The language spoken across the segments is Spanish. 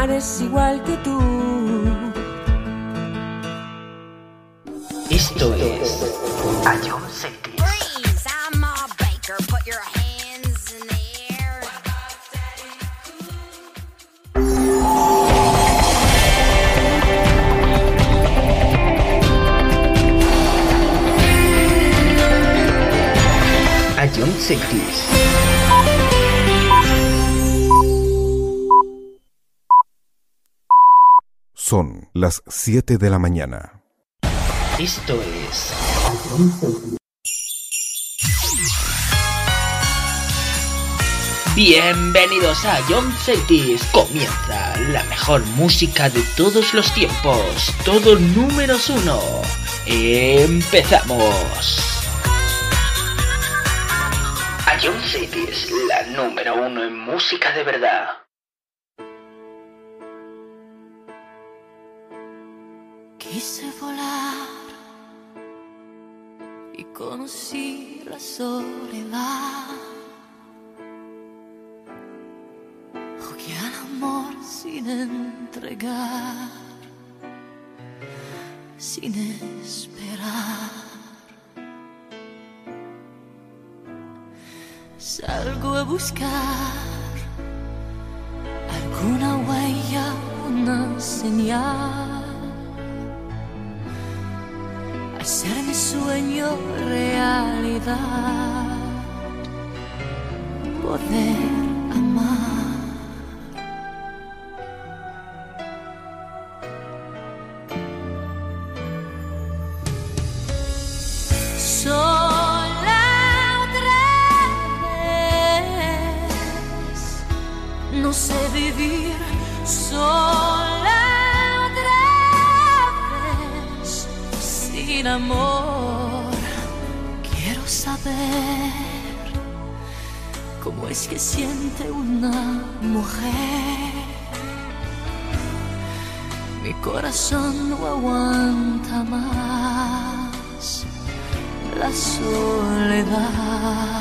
mar es igual que tú. Esto es Ion! I'm Son las 7 de la mañana. Esto es Bienvenidos a John Cities. Comienza la mejor música de todos los tiempos. Todo números uno. Empezamos. Ion Cities, la número uno en música de verdad. Quise volar y conocí la soledad. Jugué al amor sin entregar, sin esperar. Salgo a buscar alguna huella, una señal. Hacer mi sueño realidad, poder amar. Que siente una mujer. Mi corazón no aguanta más la soledad.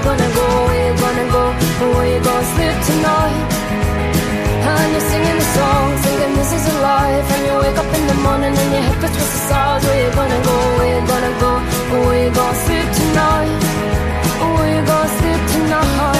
You gonna go, where you gonna go, where you gonna sleep tonight? And you're singing the song, thinking this is a life And you wake up in the morning and your head feels twisted stars. Where you gonna go, where you gonna go where you gonna sleep tonight? Where you gonna sleep tonight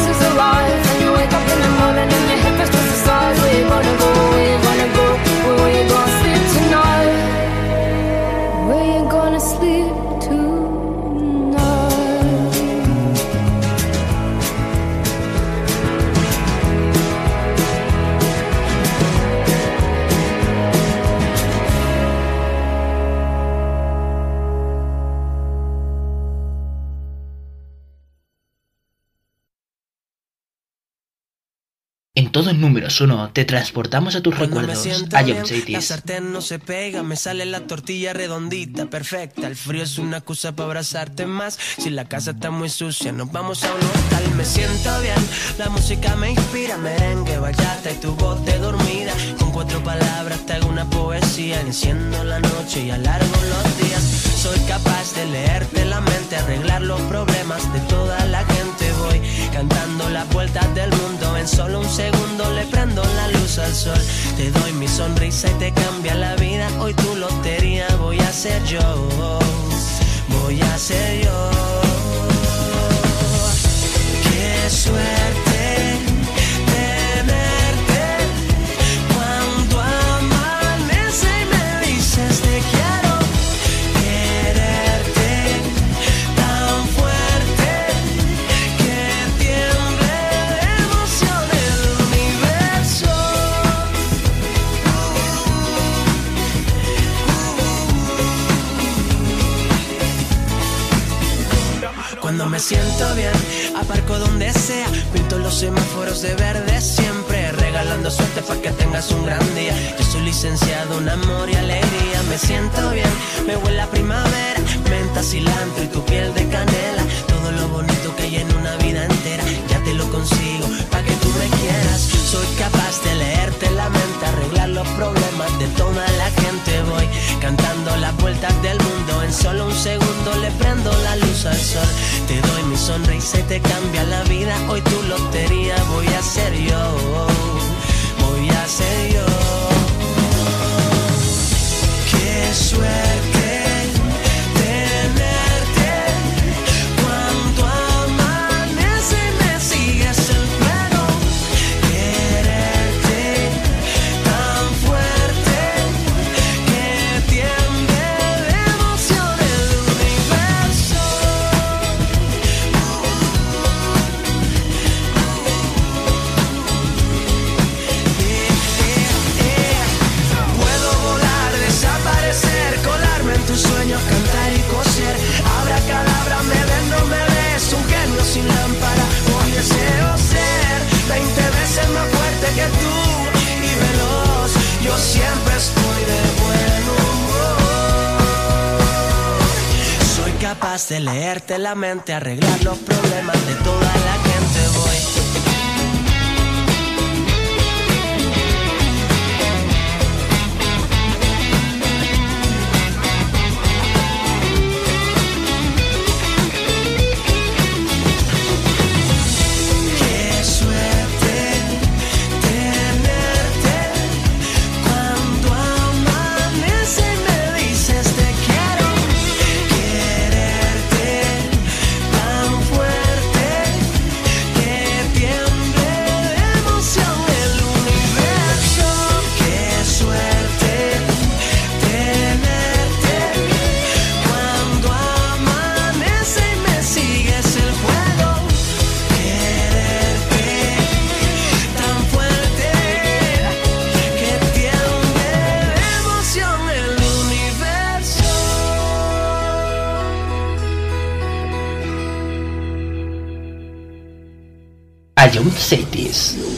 sleep todo números uno te transportamos a tus Cuando recuerdos, a John la sartén no se pega, me sale la tortilla redondita, perfecta. El frío es una excusa para abrazarte más. Si la casa está muy sucia, nos vamos a un hotel. Me siento bien, la música me inspira, merengue, bachata y tu voz de dormida. Con cuatro palabras te hago una poesía, enciendo la noche y alargo los días. Soy capaz de leerte la mente, arreglar los problemas de toda la gente. Cantando las vueltas del mundo, en solo un segundo le prendo la luz al sol. Te doy mi sonrisa y te cambia la vida. Hoy tu lotería voy a ser yo, voy a ser yo. Cuando me siento bien, aparco donde sea, pinto los semáforos de verde siempre, regalando suerte para que tengas un gran día. Yo soy licenciado en amor y alegría, me siento bien, me huele a primavera, menta, cilantro y tu piel de canela, todo lo bonito que hay en una vida entera, ya te lo consigo, para que tú me quieras. Soy capaz de leerte la mente, arreglar los problemas de toda la gente, voy cantando las vueltas del mundo, solo un segundo le prendo la luz al sol. Te doy mi sonrisa y te cambia la vida. Hoy tu lotería voy a ser yo. Voy a ser yo. Qué suerte capaz de leerte la mente, arreglar los problemas de toda la gente. Voy verdade, eu não sei disso.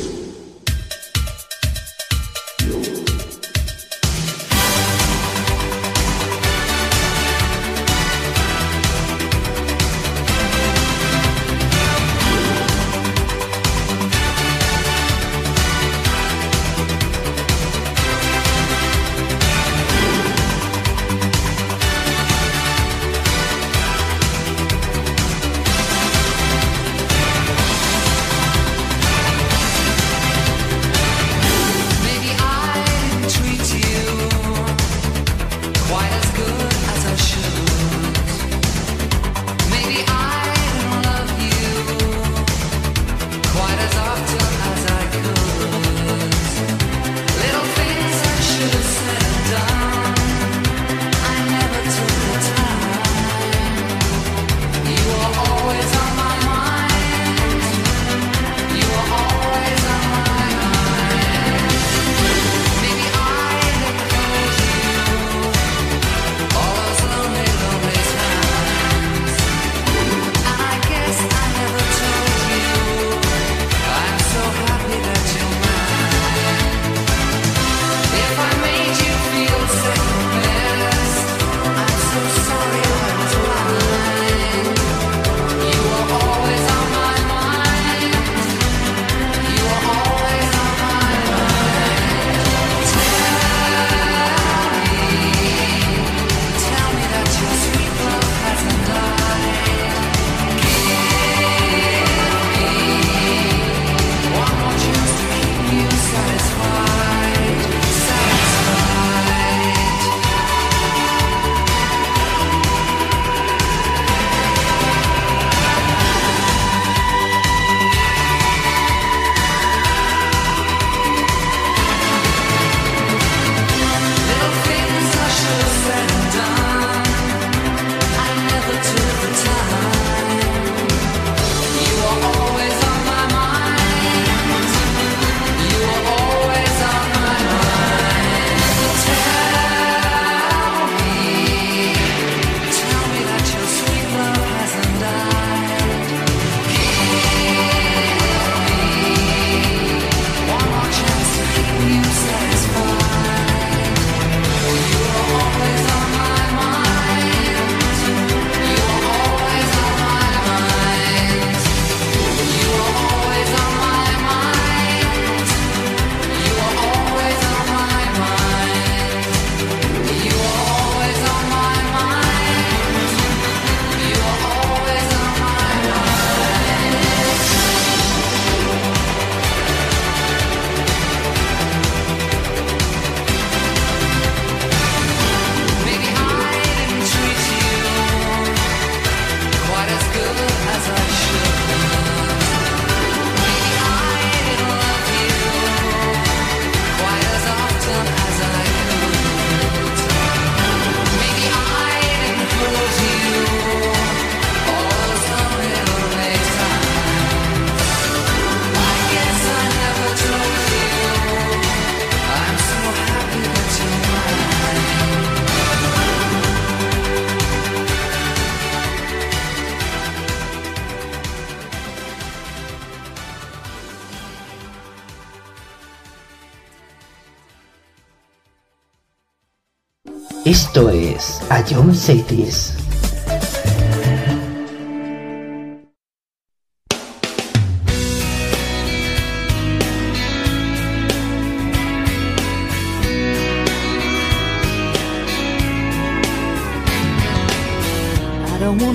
Radio Mercedes.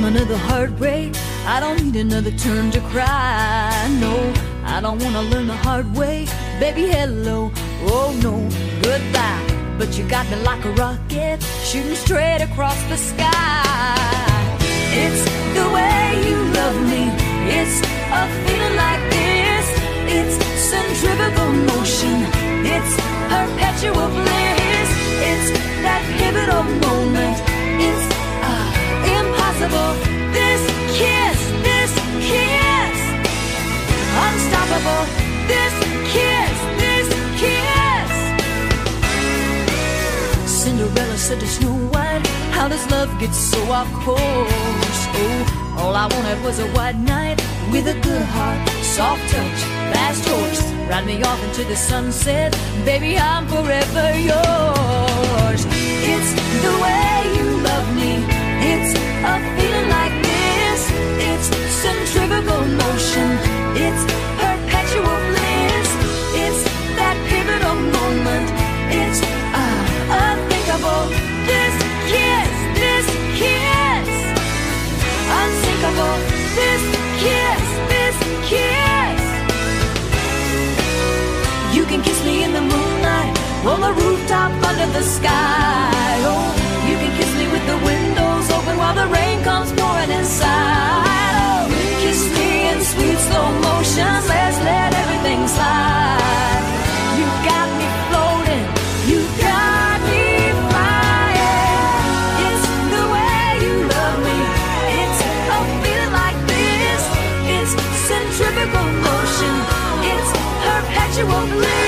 another heartbreak. I don't need another turn to cry. No, I don't wanna learn the hard way. Baby, hello. Oh no, goodbye. But you got me like a rocket, shooting straight across the sky. It's the way you love me. It's a feeling like this. It's centrifugal motion. It's perpetual bliss. It's that pivotal moment. It's uh, impossible. This kiss, this kiss, unstoppable. This kiss, Said to Snow White, How does love get so off course? Oh, all I wanted was a white knight with a good heart, soft touch, fast horse. Ride me off into the sunset, baby, I'm forever yours. It's the way you love me, it's a feeling like this. It's centrifugal motion, the rooftop under the sky. Oh, you can kiss me with the windows open while the rain comes pouring inside. Oh, kiss me in sweet slow motion. Let's let everything slide. You got me floating. You got me flying. It's the way you love me. It's a feeling like this. It's centrifugal motion. It's perpetual bliss.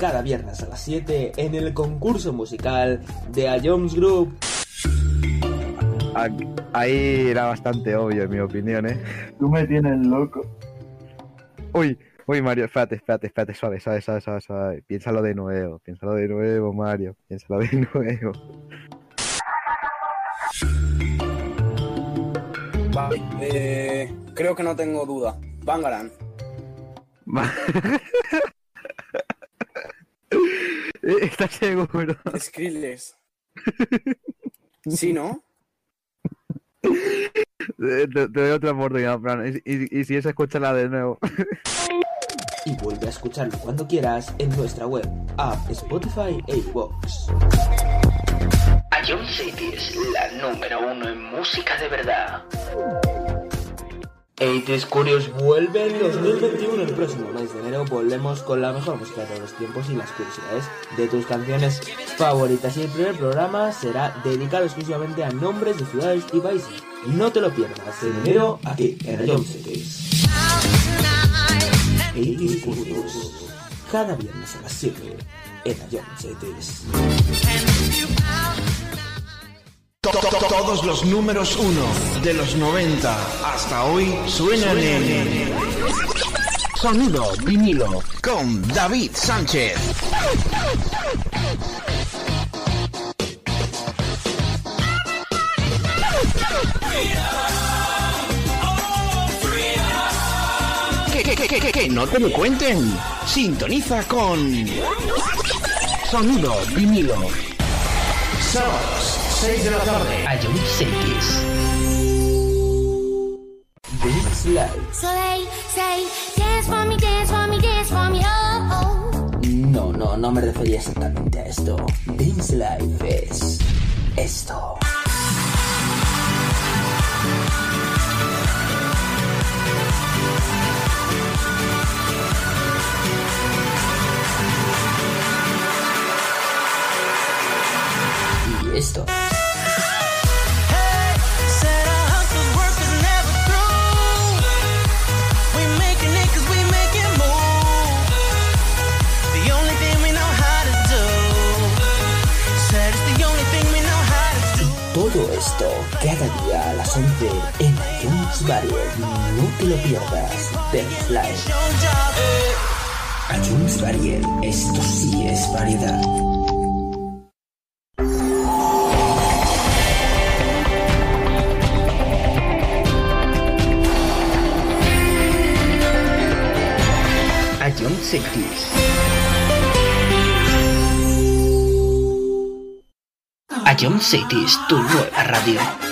Cada viernes a las 7 en el concurso musical de A Jones Group. Ah, Ahí era bastante obvio, en mi opinión, ¿eh? Tú me tienes loco. Uy, uy, Mario, espérate, espérate, espérate, suave, suave, suave, suave, suave. Piénsalo de nuevo, piénsalo de nuevo, Mario, piénsalo de nuevo. Vale, eh, creo que no tengo duda. Bangaran. ¿Estás seguro? Skrillex. ¿Sí, no? Te, te- te doy otra oportunidad, Fran. Y, y- y si es, escúchala de nuevo. Y vuelve a escucharlo cuando quieras en nuestra web, app, Spotify e iVoox. A John City es la número uno en música de verdad. 80s Curious vuelve en 2021. El próximo mes de enero volvemos con la mejor música de todos los tiempos y las curiosidades de tus canciones favoritas. Y el primer programa será dedicado exclusivamente a nombres de ciudades y países. No te lo pierdas en enero aquí en Cities. 80s Curious. Cada viernes a las 7 en Cities. To- to- Todos los números uno de los 90 hasta hoy suenan en Sonido vinilo con David Sánchez. Que, que, que, que, no te lo cuenten. Sintoniza con Sonido vinilo. Sábados, 6 de la tarde. A John Cities. Dance Live. So they say, dance for me, dance for me, dance for me, oh, oh. No, no, no me refería exactamente a esto. Dance Life es esto. Y esto. Esto cada día a las 11 en iTunes Variety. No te lo pierdas. Dance Live. iTunes Variety. Esto sí es variedad. John Cities. John Cities, tu nueva radio.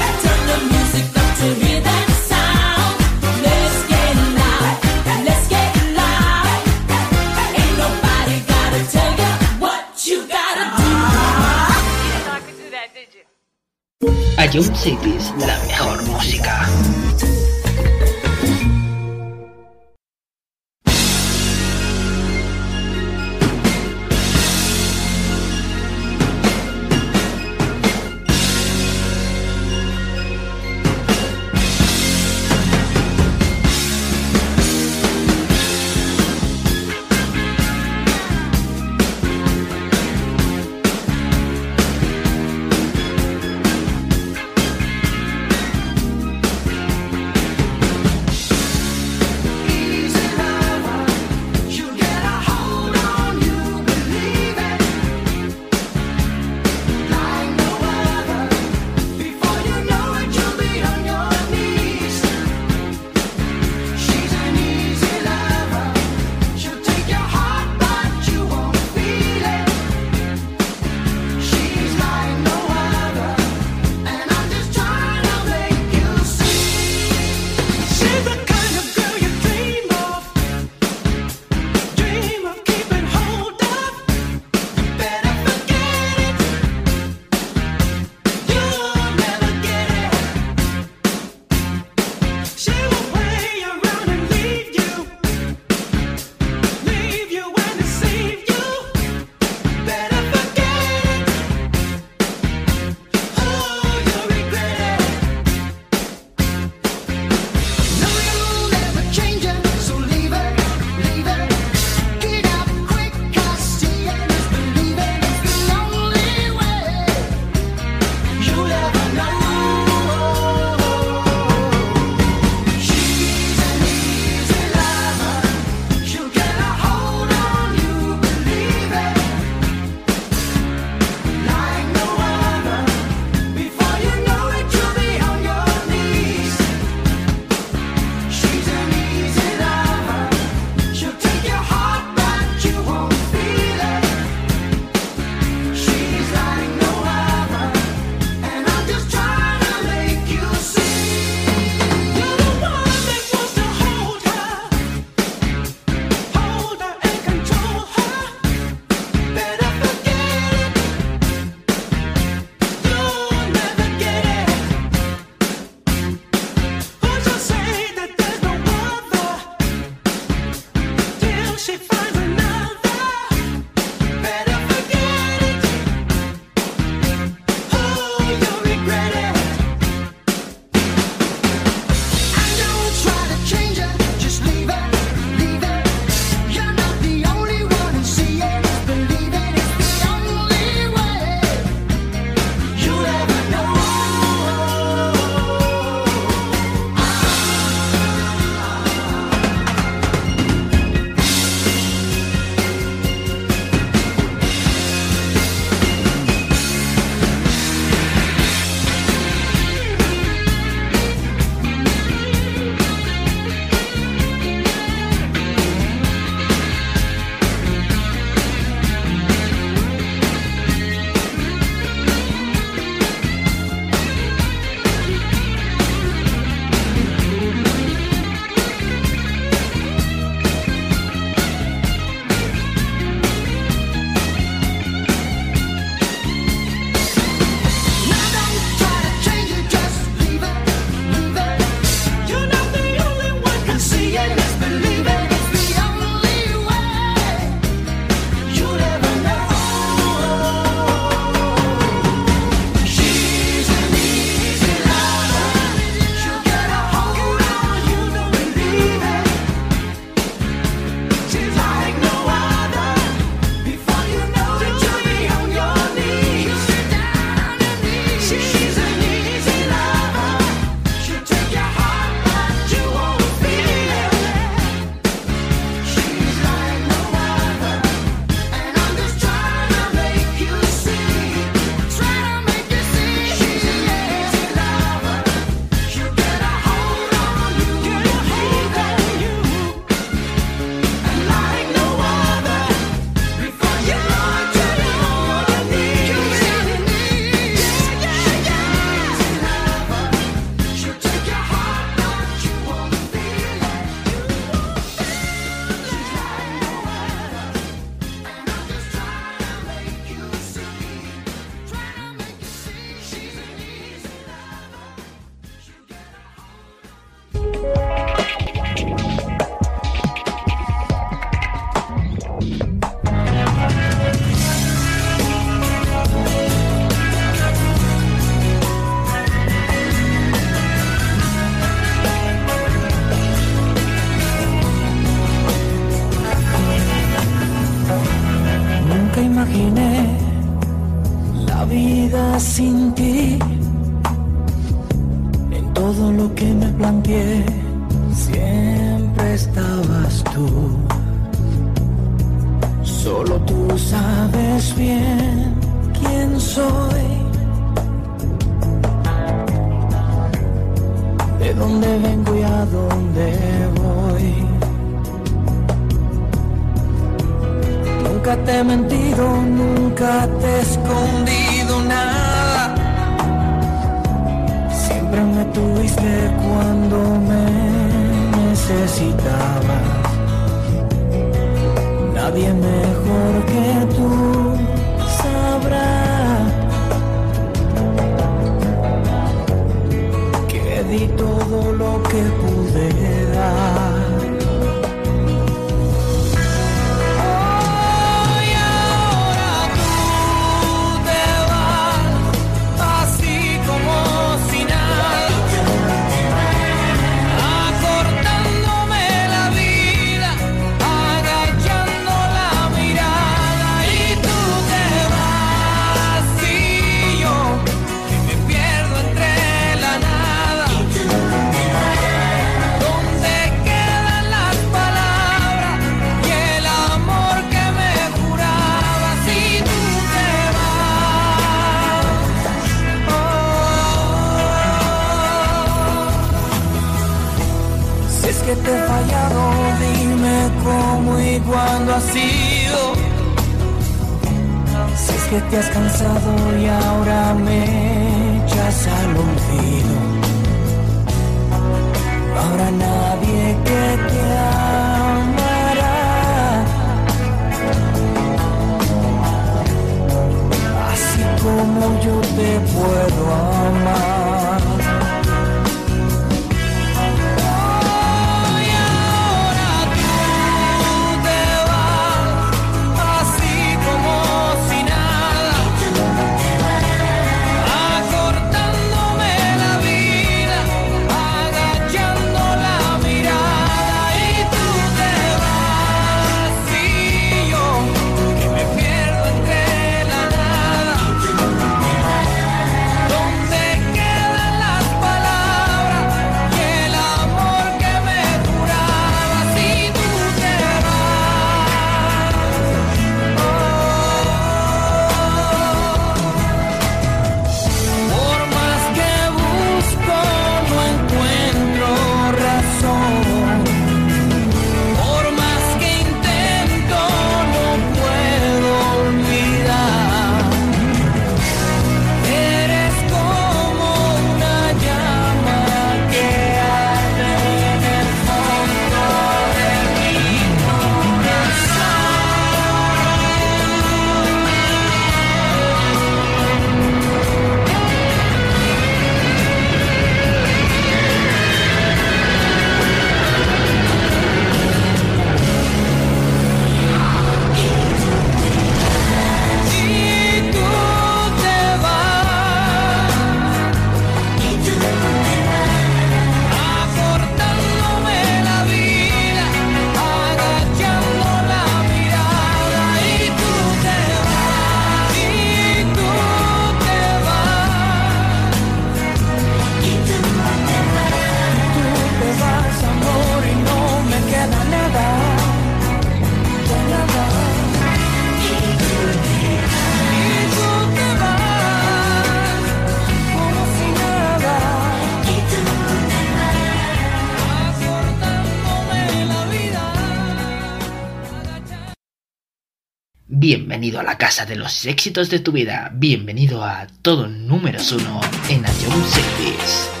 Bienvenido a la casa de los éxitos de tu vida. Bienvenido a todo número uno en Jones Service.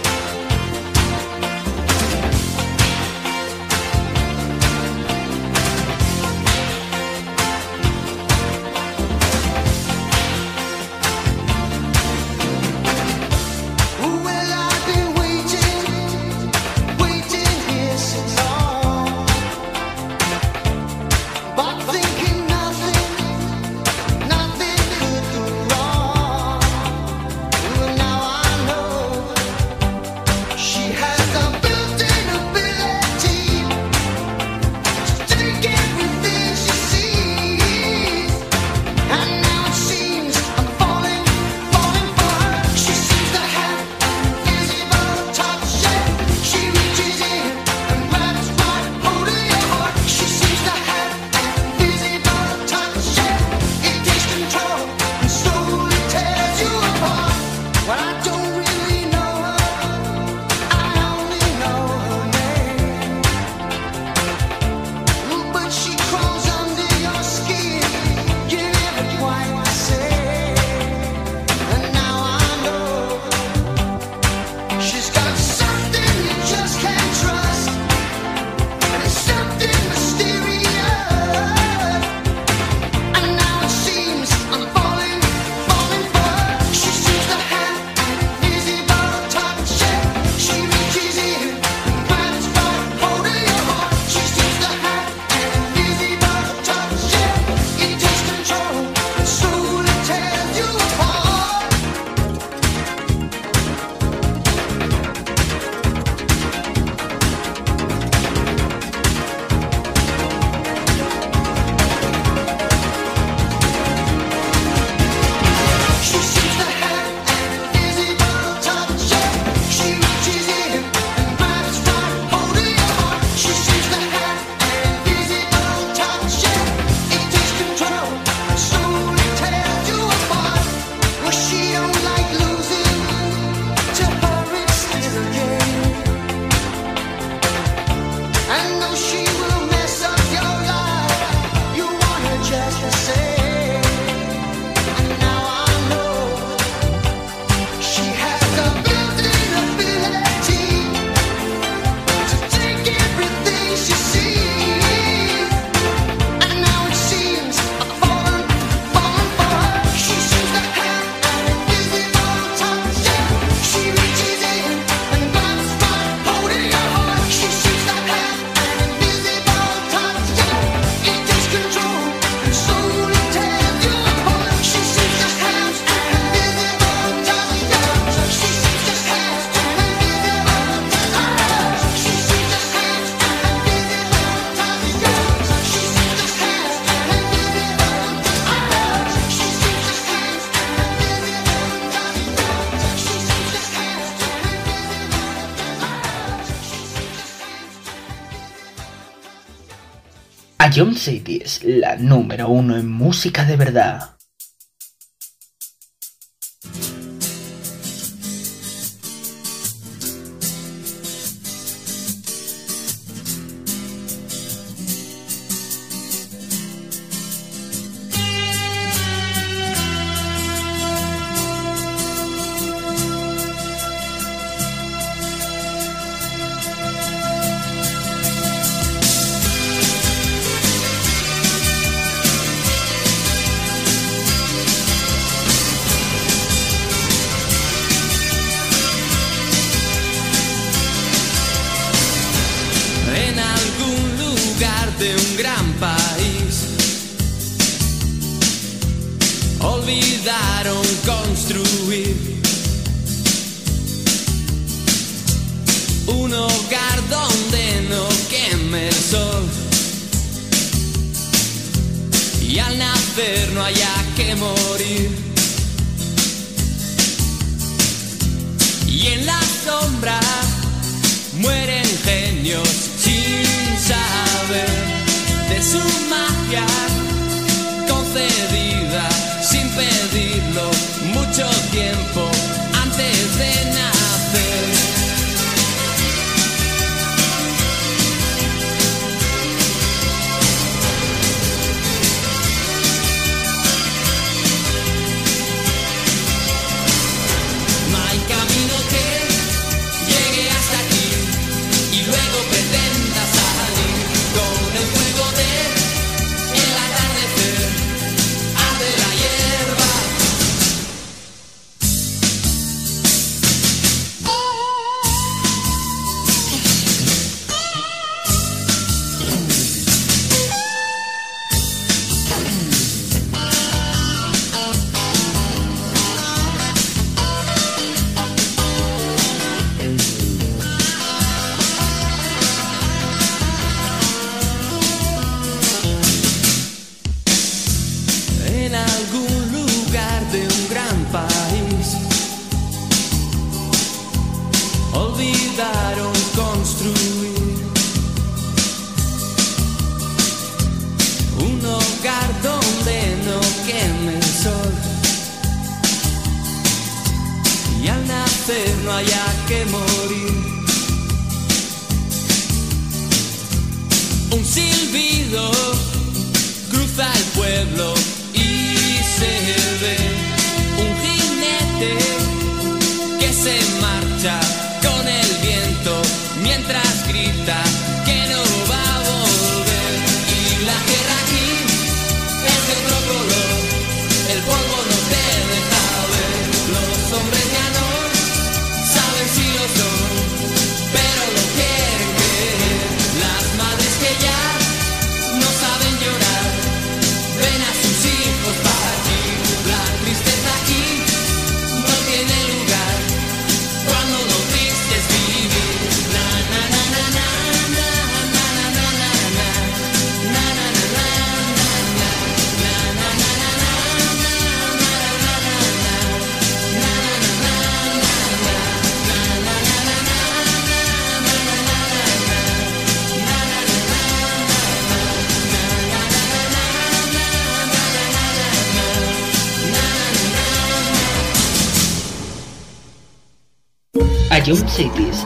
Jump City es la número uno en música de verdad. cities.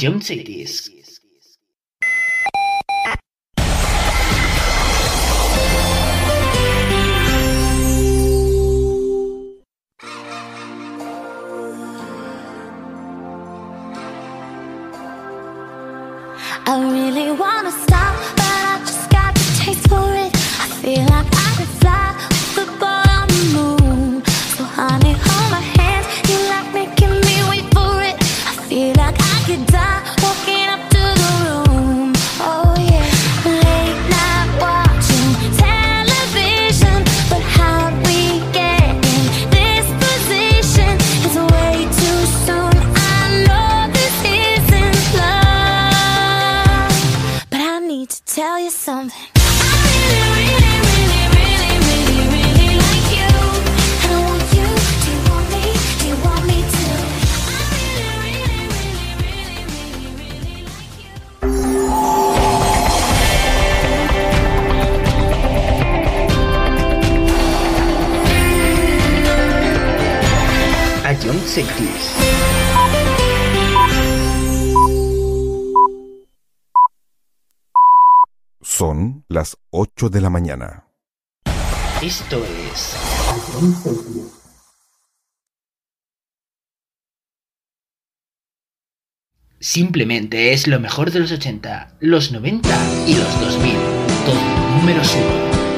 Jeemsie. 8 de la mañana. Esto es... Simplemente es lo mejor de los 80, los 90 y los 2000. Todo número 1.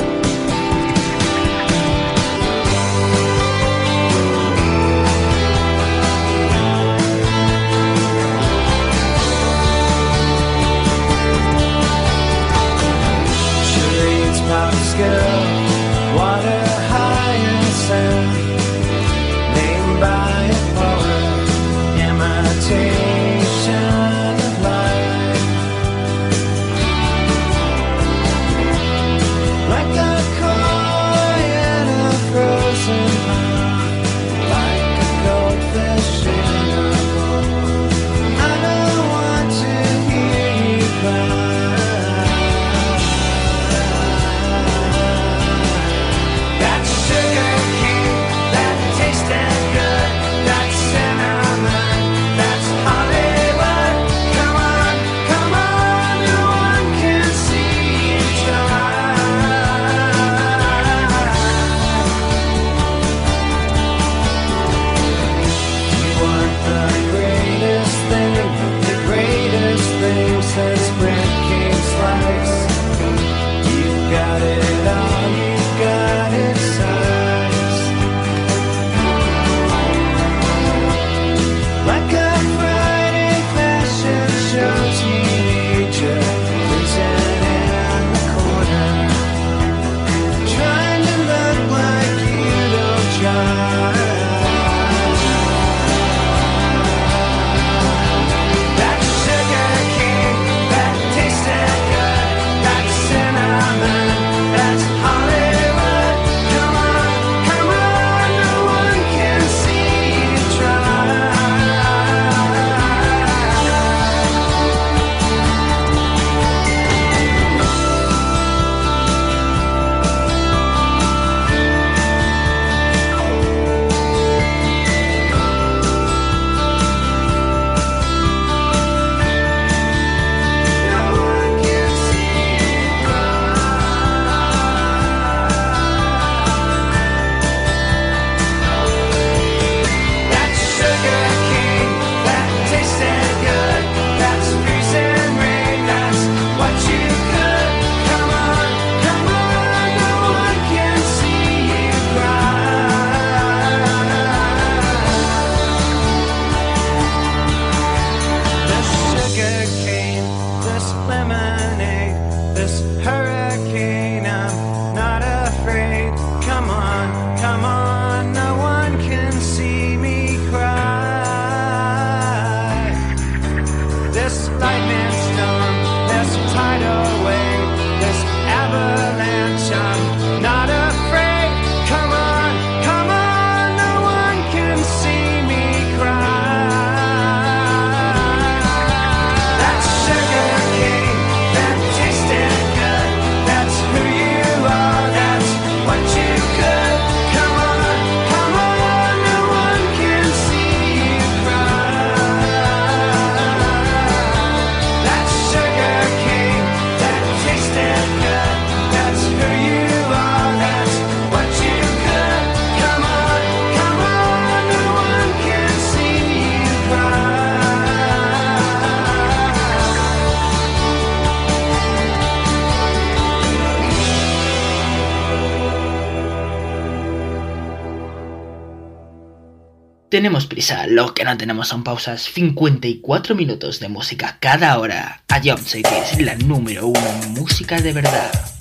tenemos prisa, lo que no tenemos son pausas. 54 minutos de música cada hora. A Jump City es la número uno en música de verdad.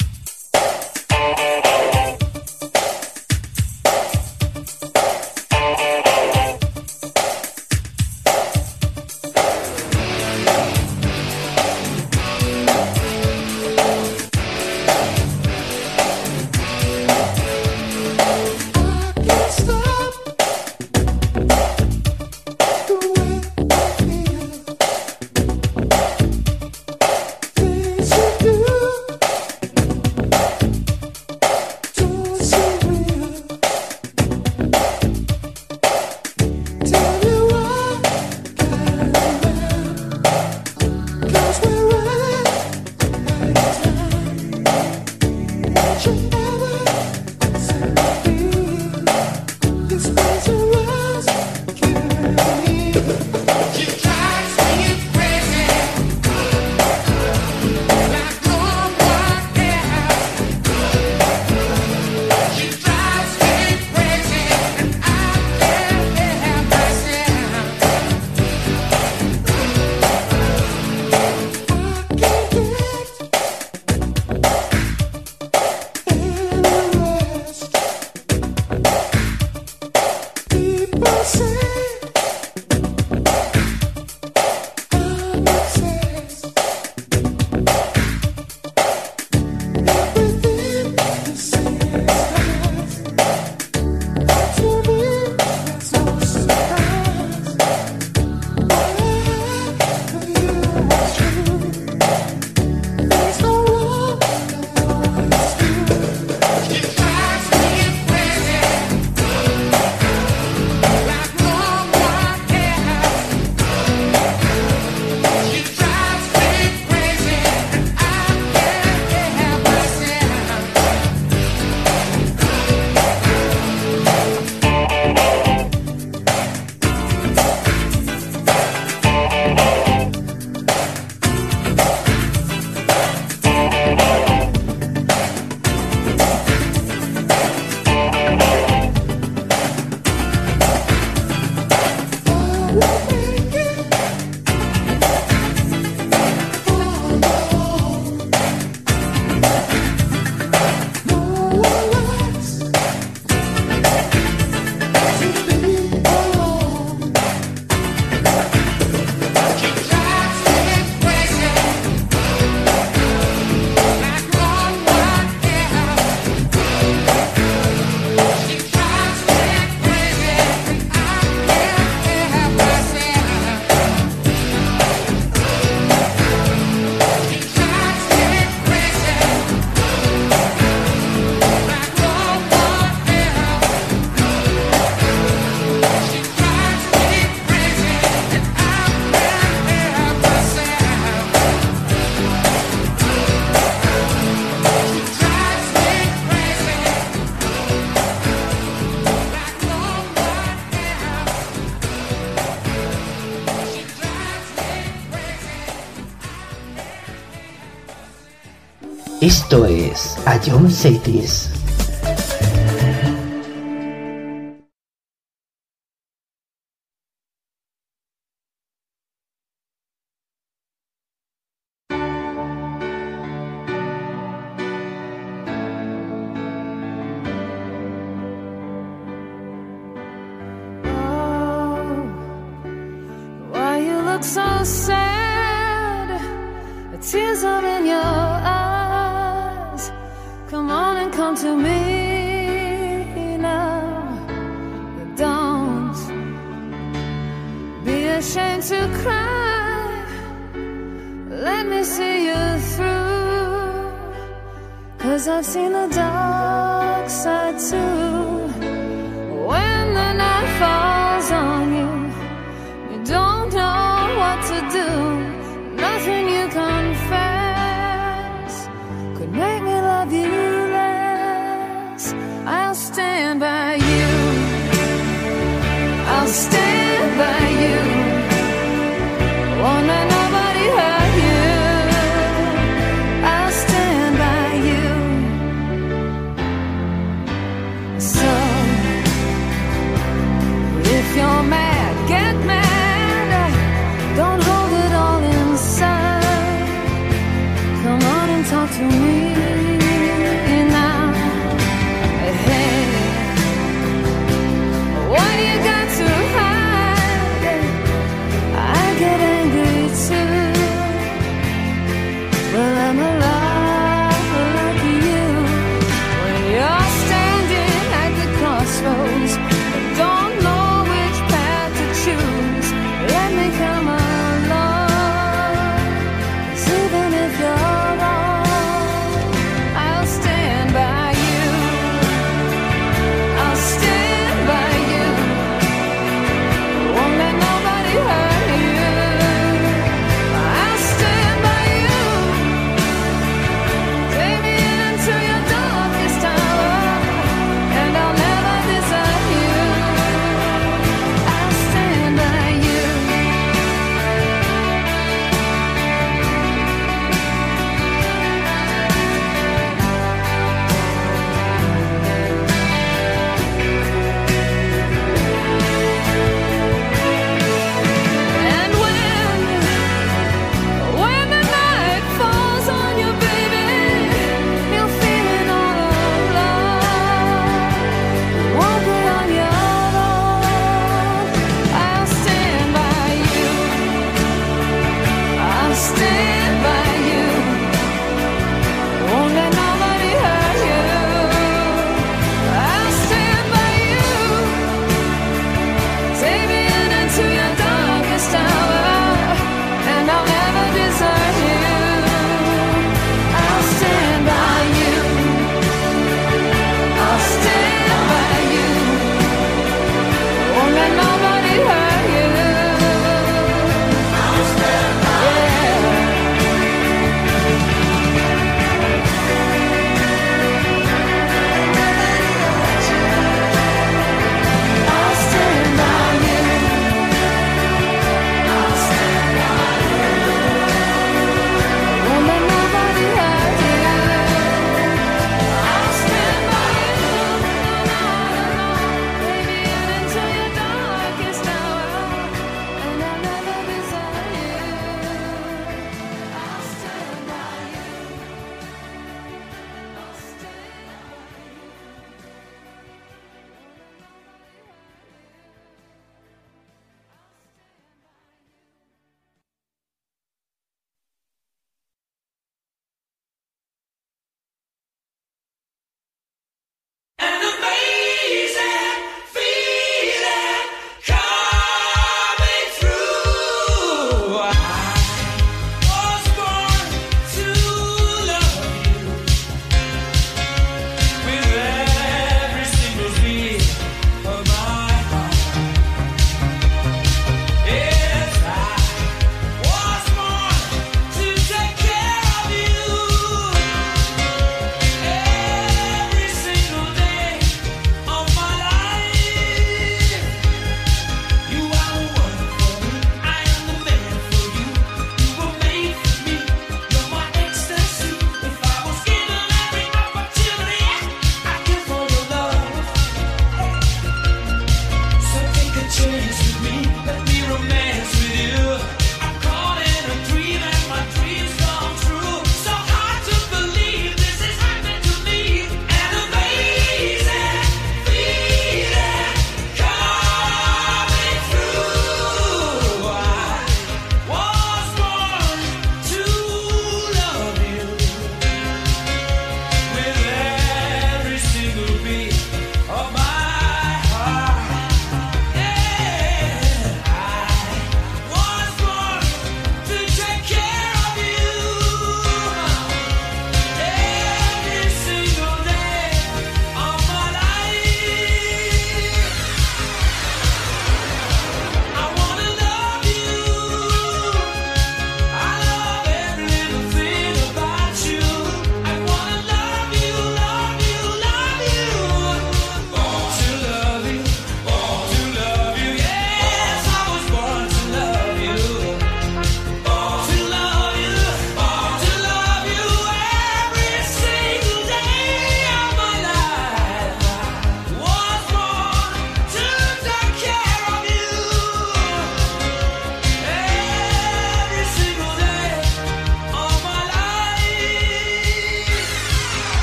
Esto es Ion Cities.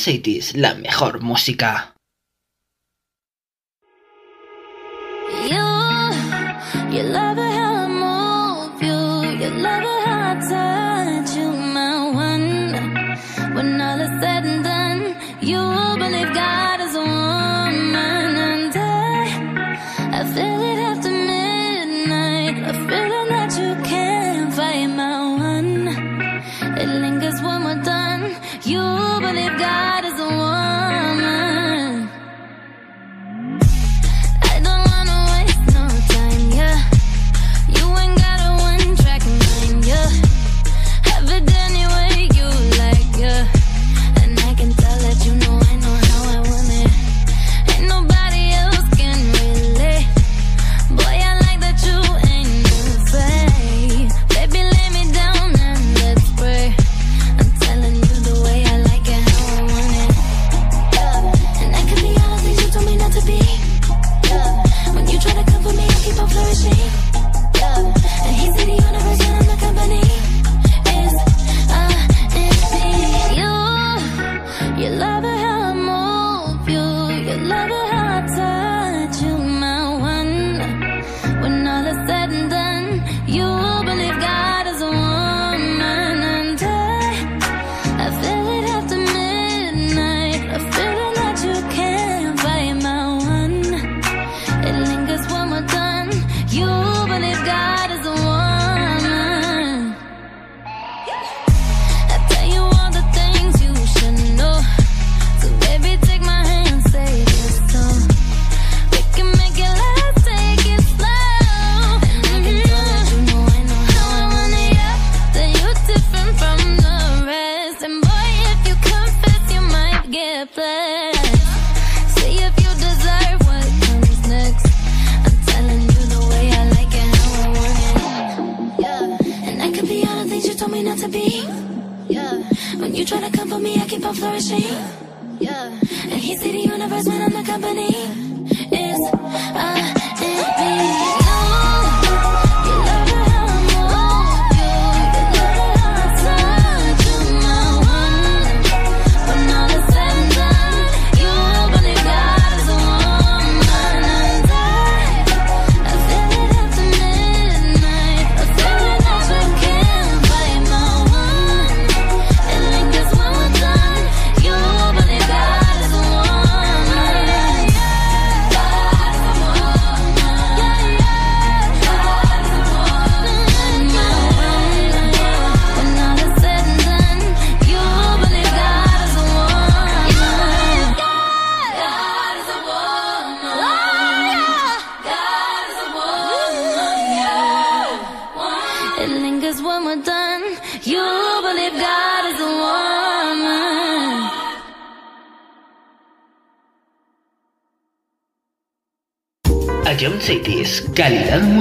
Cities, la mejor música.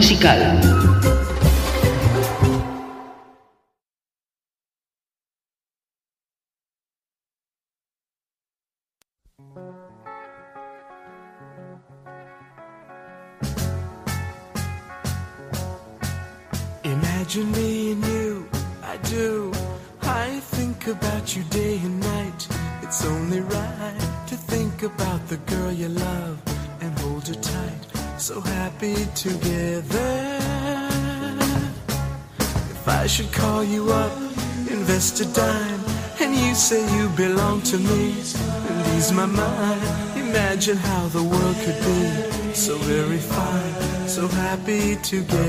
Musical. Together.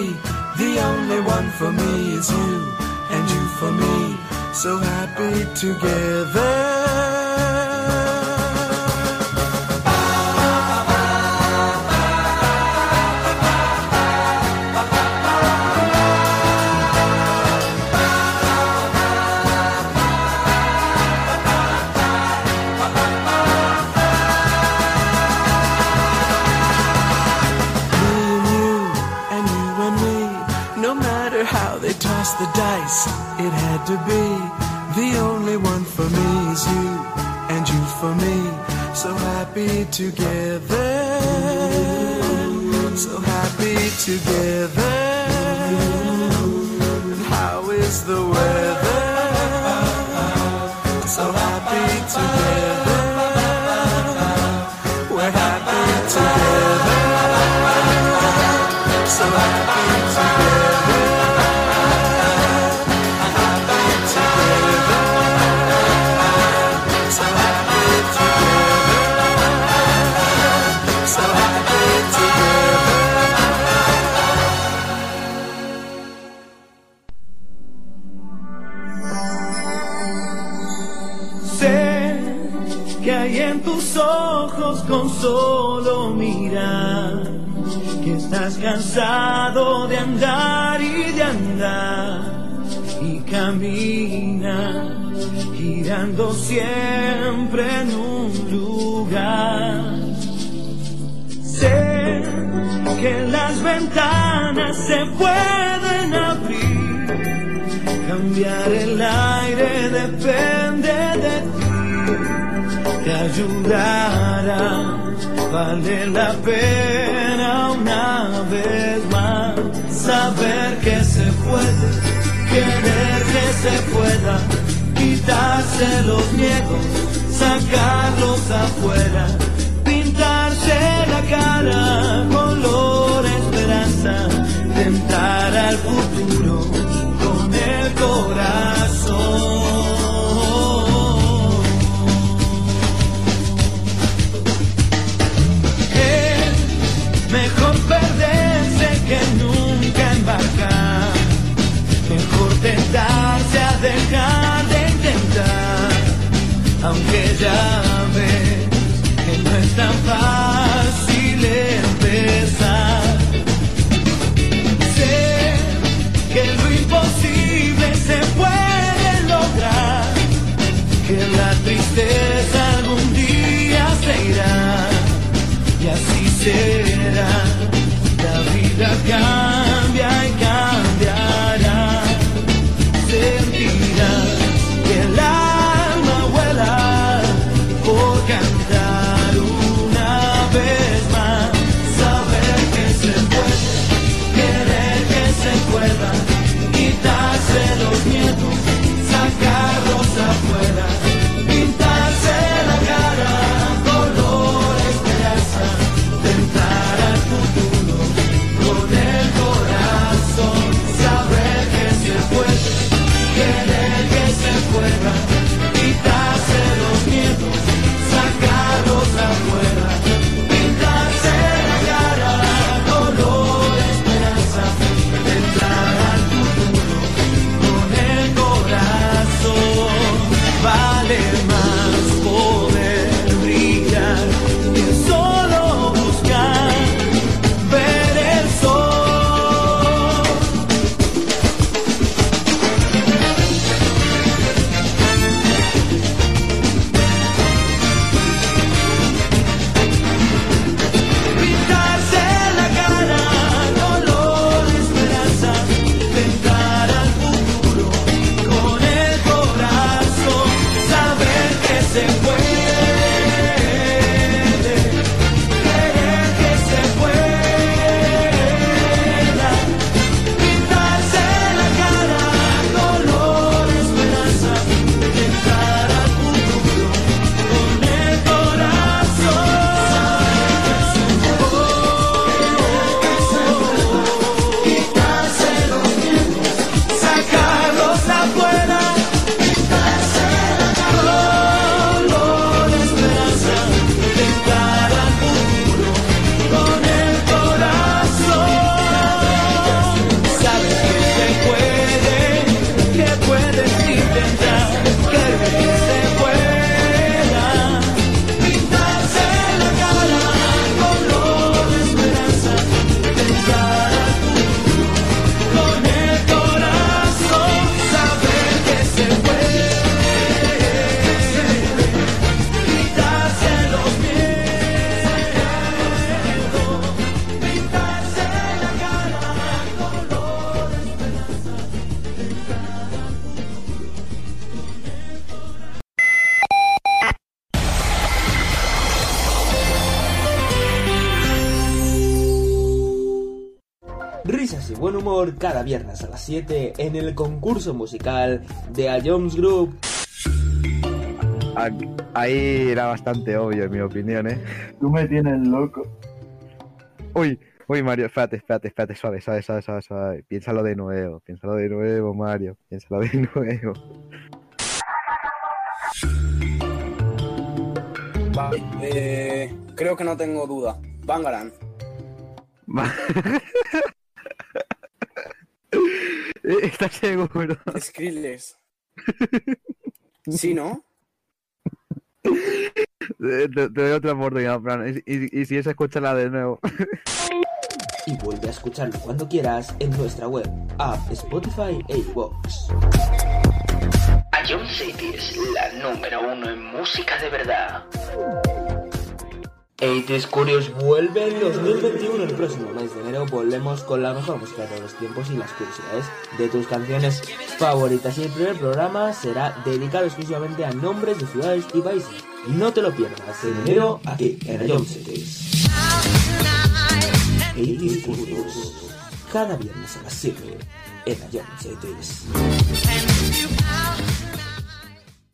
together. Las 7 en el concurso musical de A Jones Group. Ah, Ahí era bastante obvio, en mi opinión, ¿eh? Tú me tienes loco. Uy, uy, Mario, espérate, espérate, espérate, suave, suave, suave, suave, suave. Piénsalo de nuevo, piénsalo de nuevo, Mario. Piénsalo de nuevo. Vale, eh, creo que no tengo duda. Bangaran. ¿Estás seguro? Skrillex. ¿Sí, no? Te, te- te doy otra oportunidad, Fran. Y, y- y si es, escúchala de nuevo. Y vuelve a escucharlo cuando quieras en nuestra web, app, Spotify e iVoox. Ion City es la número uno en música de verdad. 80s Curious vuelve en 2021. El próximo mes de enero volvemos con la mejor música de los tiempos y las curiosidades de tus canciones favoritas. Y el primer programa será dedicado exclusivamente a nombres de ciudades y países. No te lo pierdas en enero aquí en Ion Cities. 80 Furious. Cada viernes a las 7 en Ion Cities.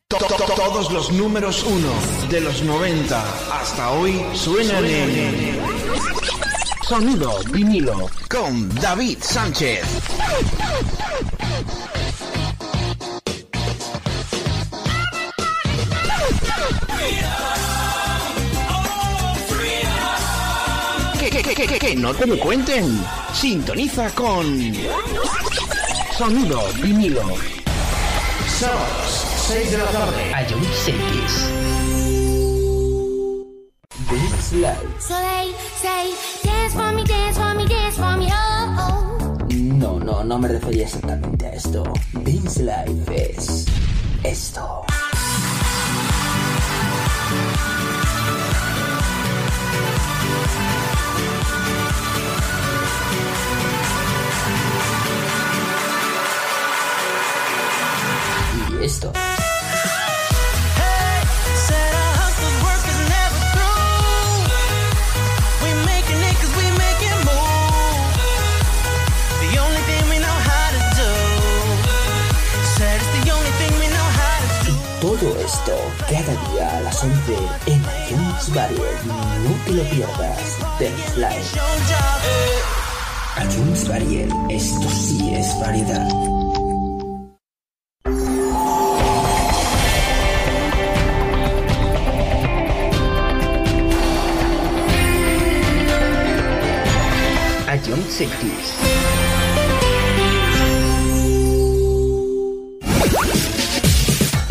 To- to- to- Todos los números uno de los 90 hasta hoy suenan en Sonido vinilo con David Sánchez. Que, que, que, que, no te lo cuenten. Sintoniza con Sonido vinilo. Sábados, 6 de la tarde. Ion Cities. Dance Live. So they say, dance for me, dance for me, dance for me, oh, oh. No, no, no me refería exactamente a esto. Dance Live es esto. Y esto. Todo esto cada día a las 11 en iTunes Variety. No te lo pierdas. Dance Live. iTunes Variety. Esto sí es variedad. Ion Cities.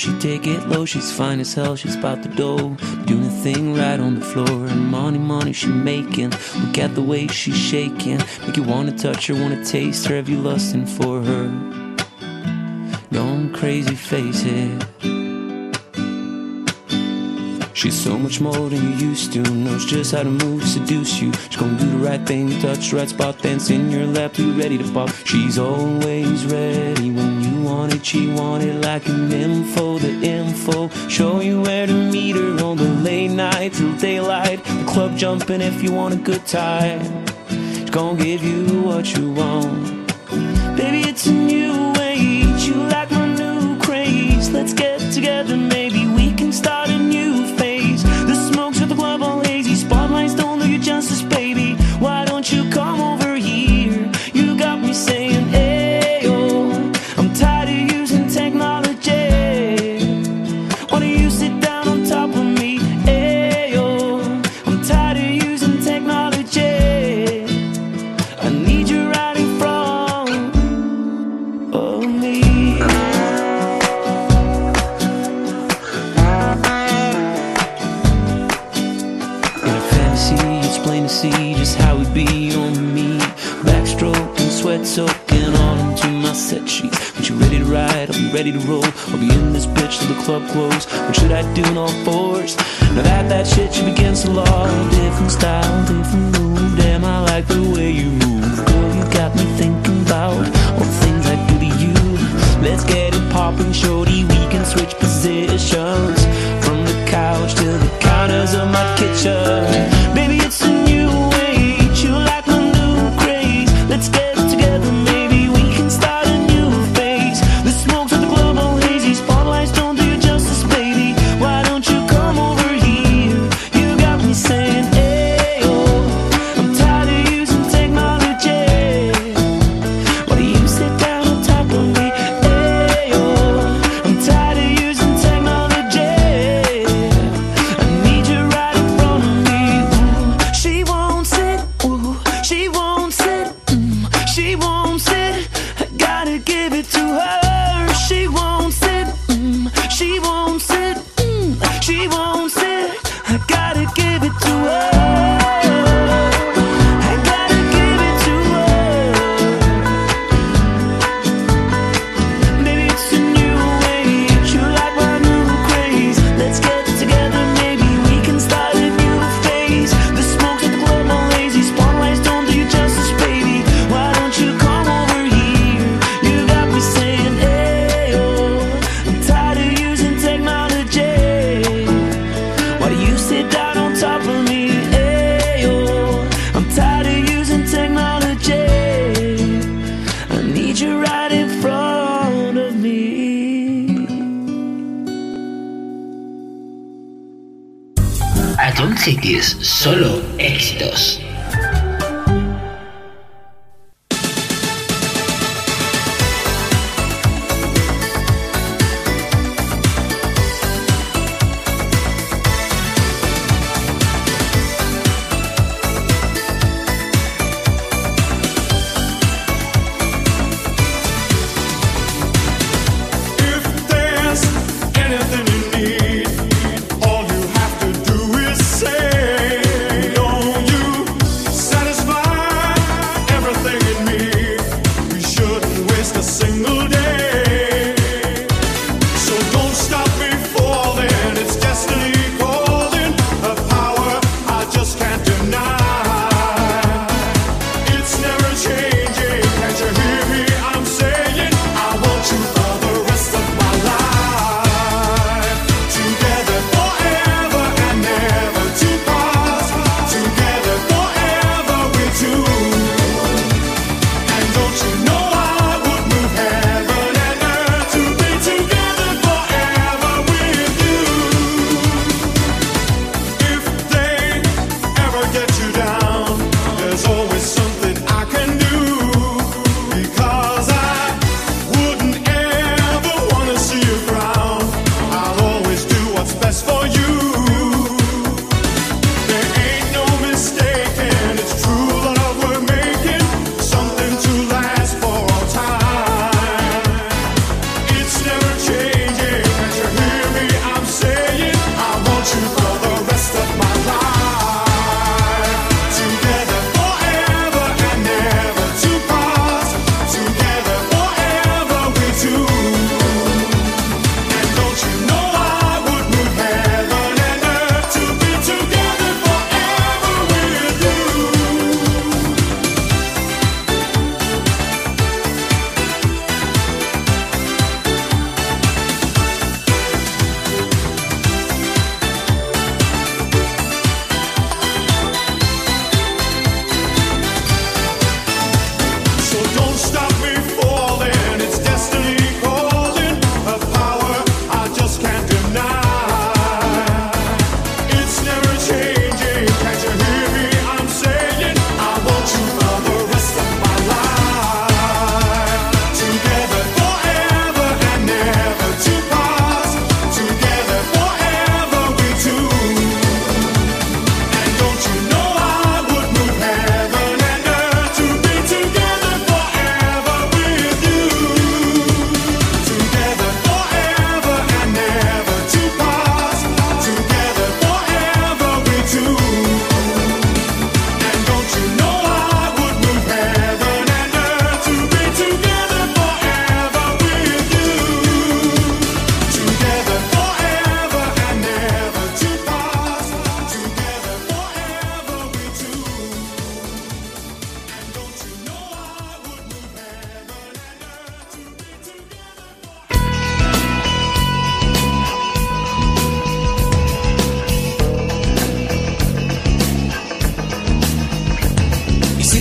she take it low. She's fine as hell, she's about the dough. Doing a thing right on the floor. And money, money she making. Look at the way she's shaking. Make you wanna touch her, wanna taste her. Have you lusting for her? Gone crazy, face it. She's so much more than you used to. Knows just how to move, seduce you. She's gonna do the right thing, touch the right spot, dance in your lap, be ready to pop. She's always ready when want it, she want it like an info, the info. Show you where to meet her on the late night till daylight. The club jumping if you want a good time. She's gonna give you what you want. Baby, it's a new age. You like my new craze. Let's get together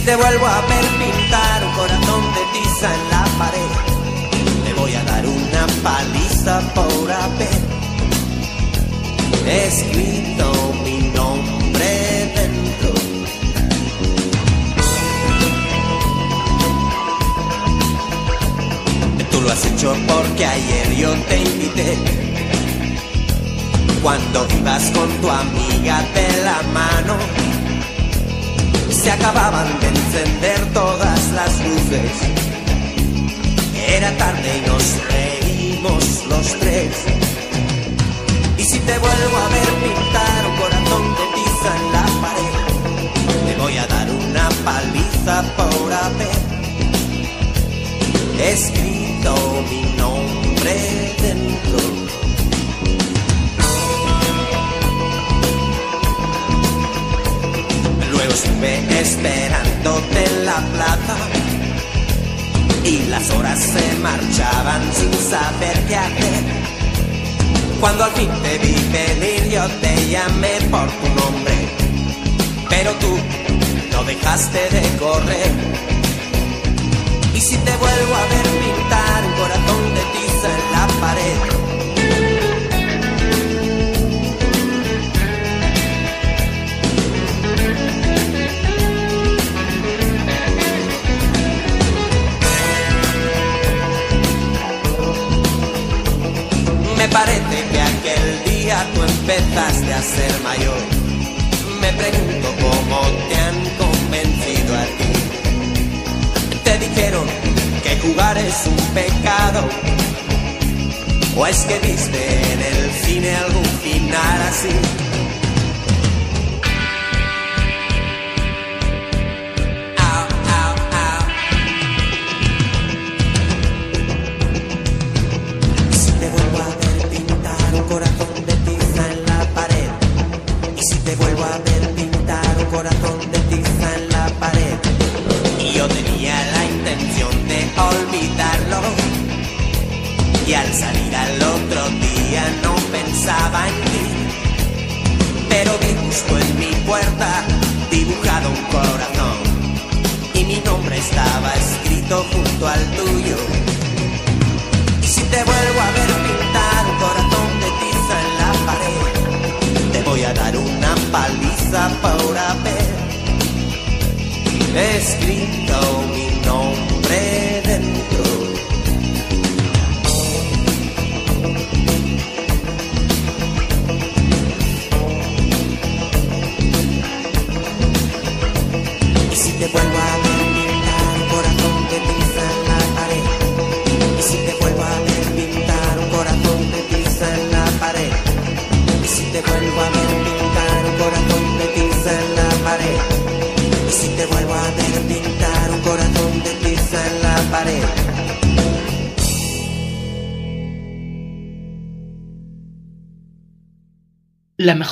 te vuelvo a ver esperándote en la plaza y las horas se marchaban sin saber qué hacer. Cuando al fin te vi venir yo te llamé por tu nombre, pero tú no dejaste de correr. Y si te vuelvo a ver pintar un corazón de tiza en la pared, tú empezaste a ser mayor. Me pregunto cómo te han convencido a ti. Te dijeron que jugar es un pecado. ¿O es que viste en el cine algún final así?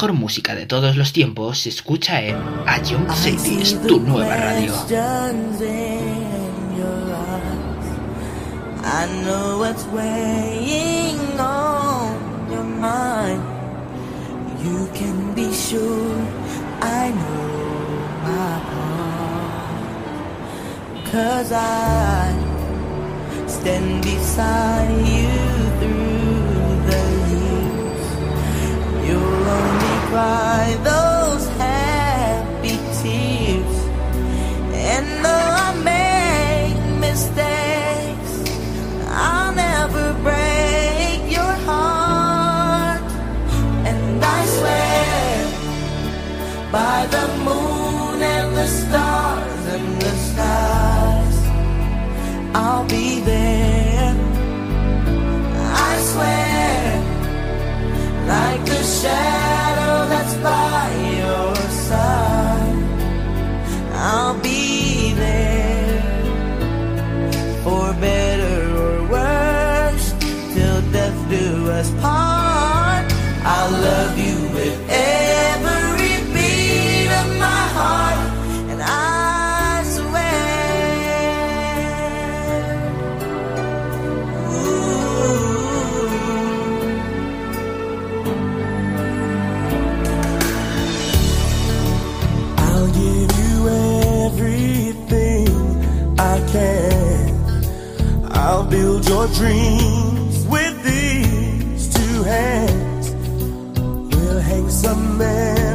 Música de todos los tiempos se escucha en A Young Cities, tu nueva radio. I know what's weighing on your mind. You can be sure I know my part. Cause I stand beside cry those happy tears. And though I make mistakes, I'll never break your heart. And I swear by the moon and the stars and the skies, I'll be there. I swear like the shadow dreams with these two hands. We'll hang some men.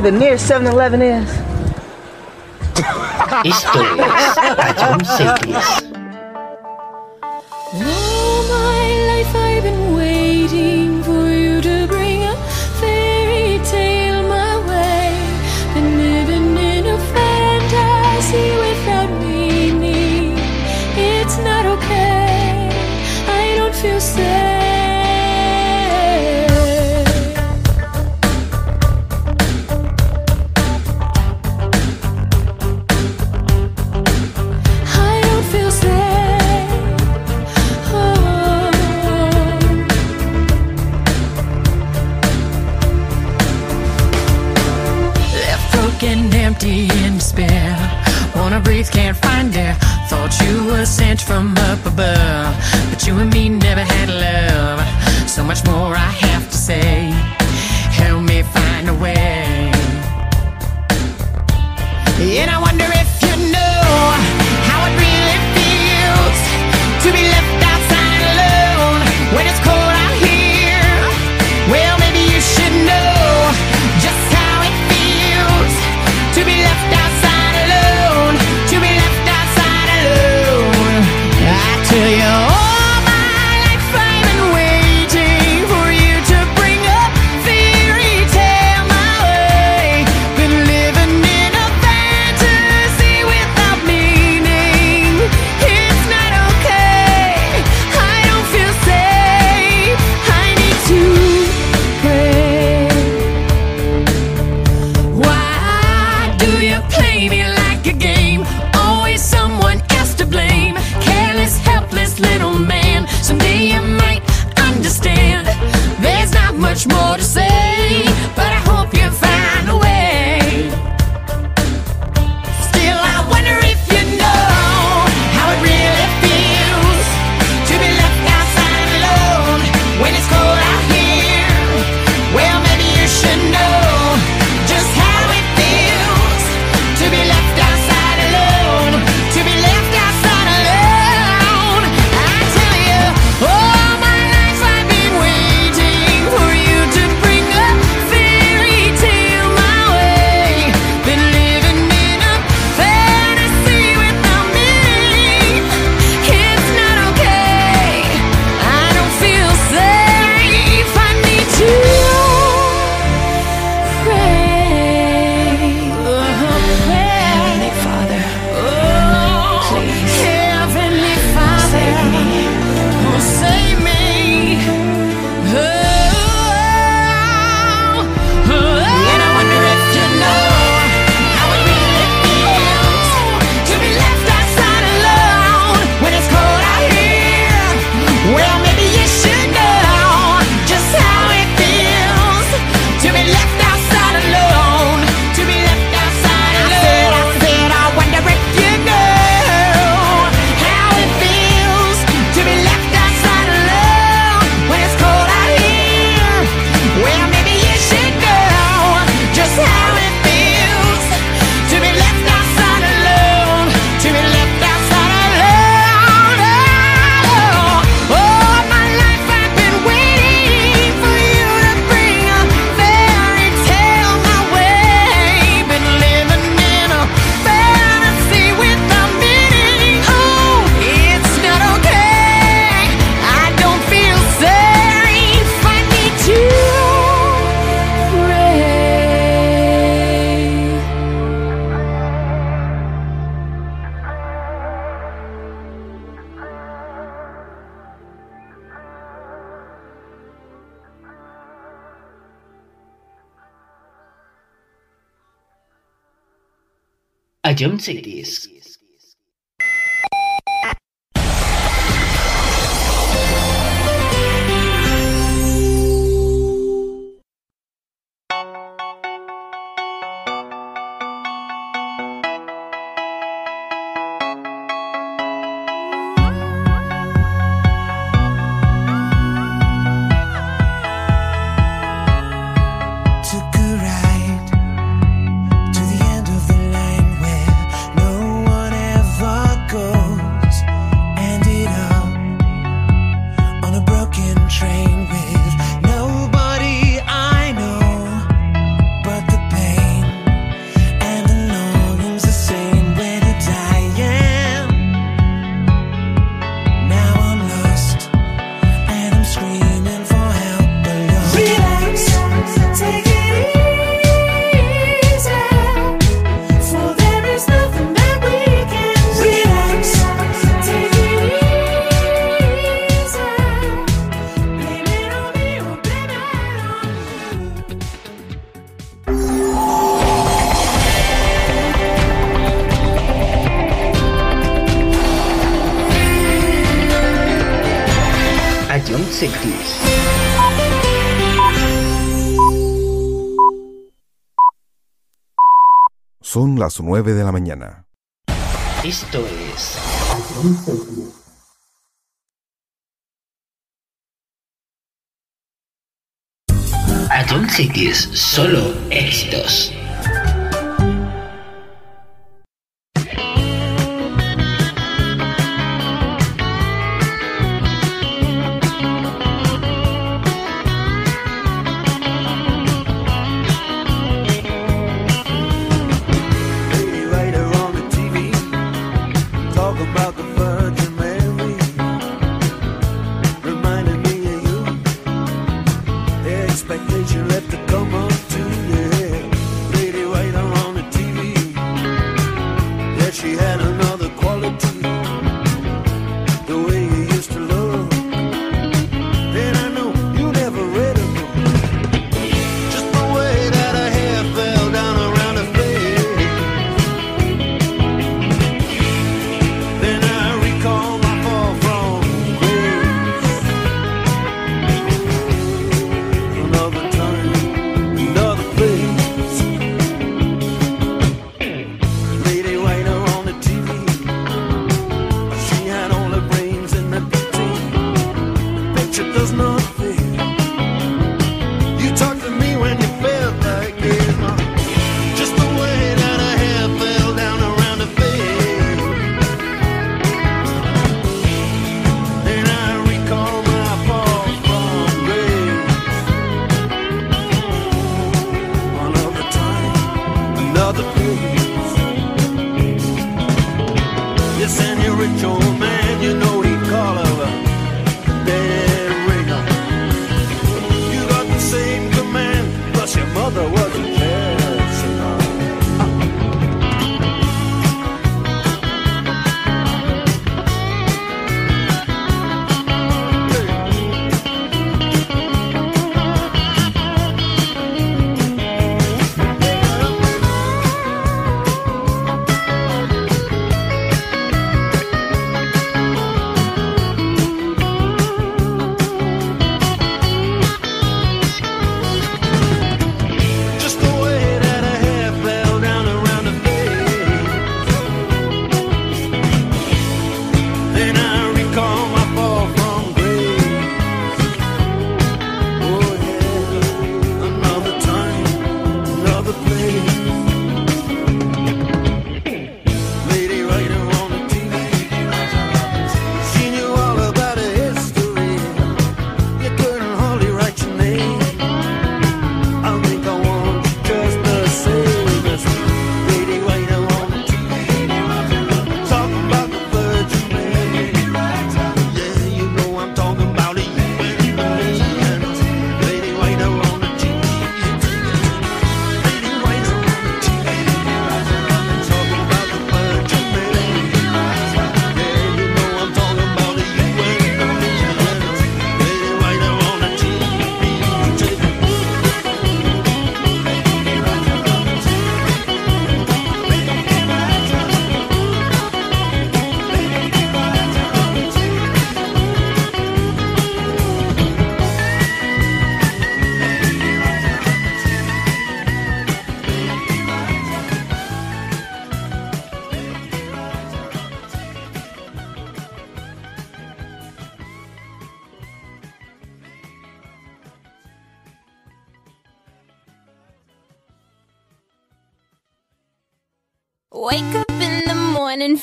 where the nearest 7 Eleven is? Esto es Patron Series. 9 de la mañana. Esto es... Adult Cities, solo éxitos.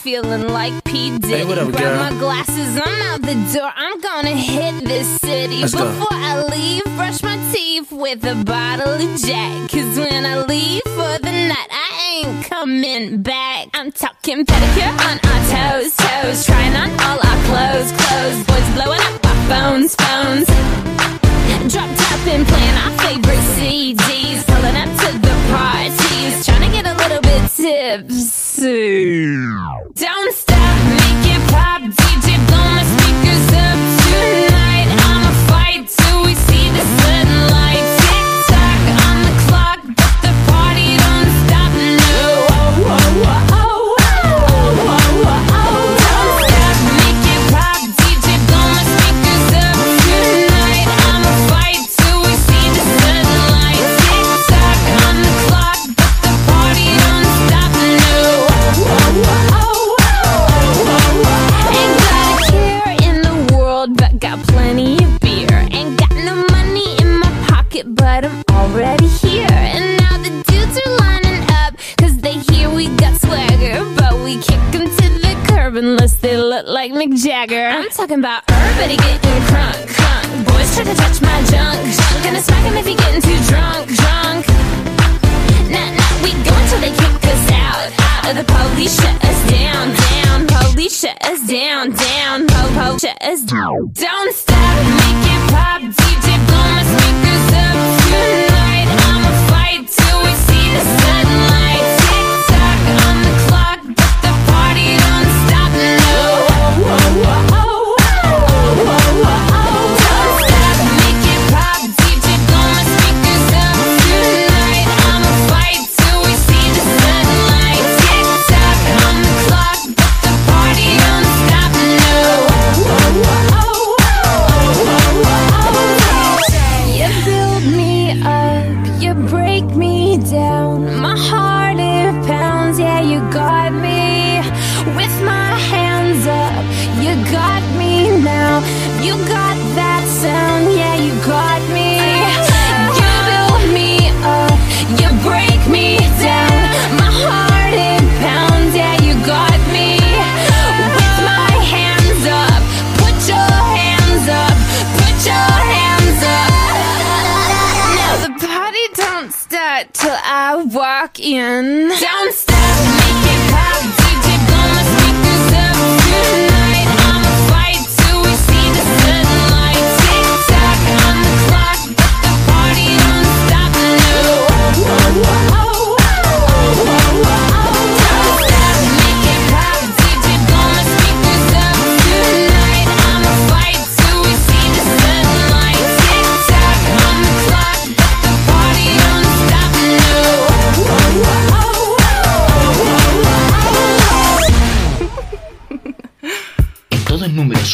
feeling like P. Diddy. Hey, what up, Grab girl? my glasses, I'm out the door. I'm gonna hit this city. Let's Before go. I leave, brush my teeth with a bottle of Jack. Cause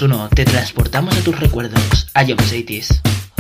1 te transportamos a tus recuerdos. A Job 80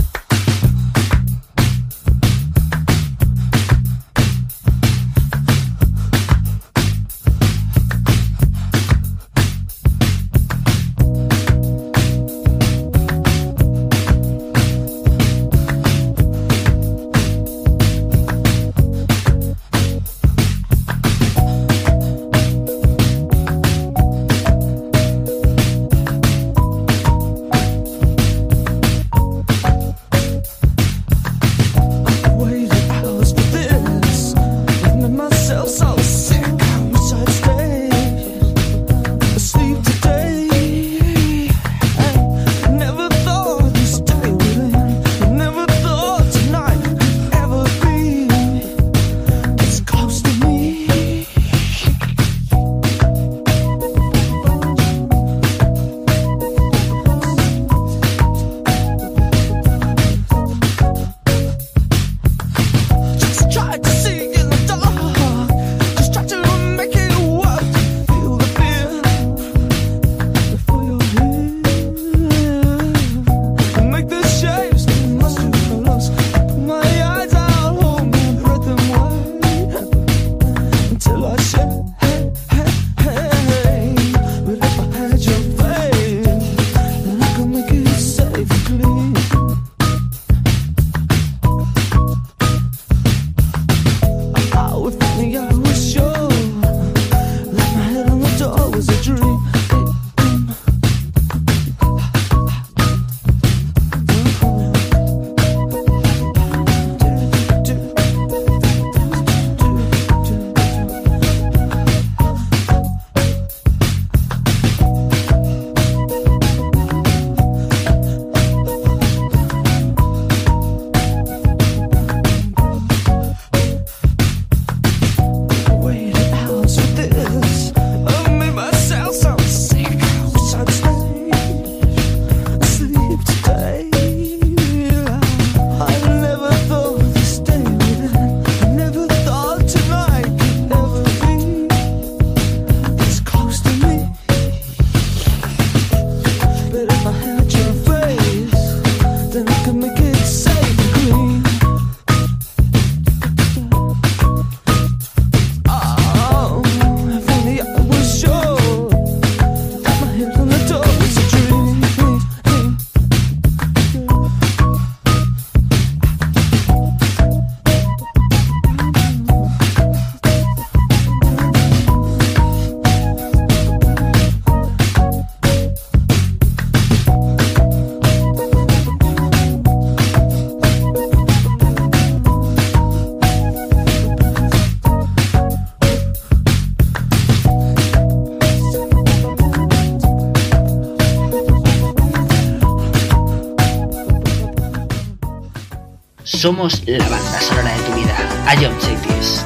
Somos la banda sonora de tu vida. Ion Cities.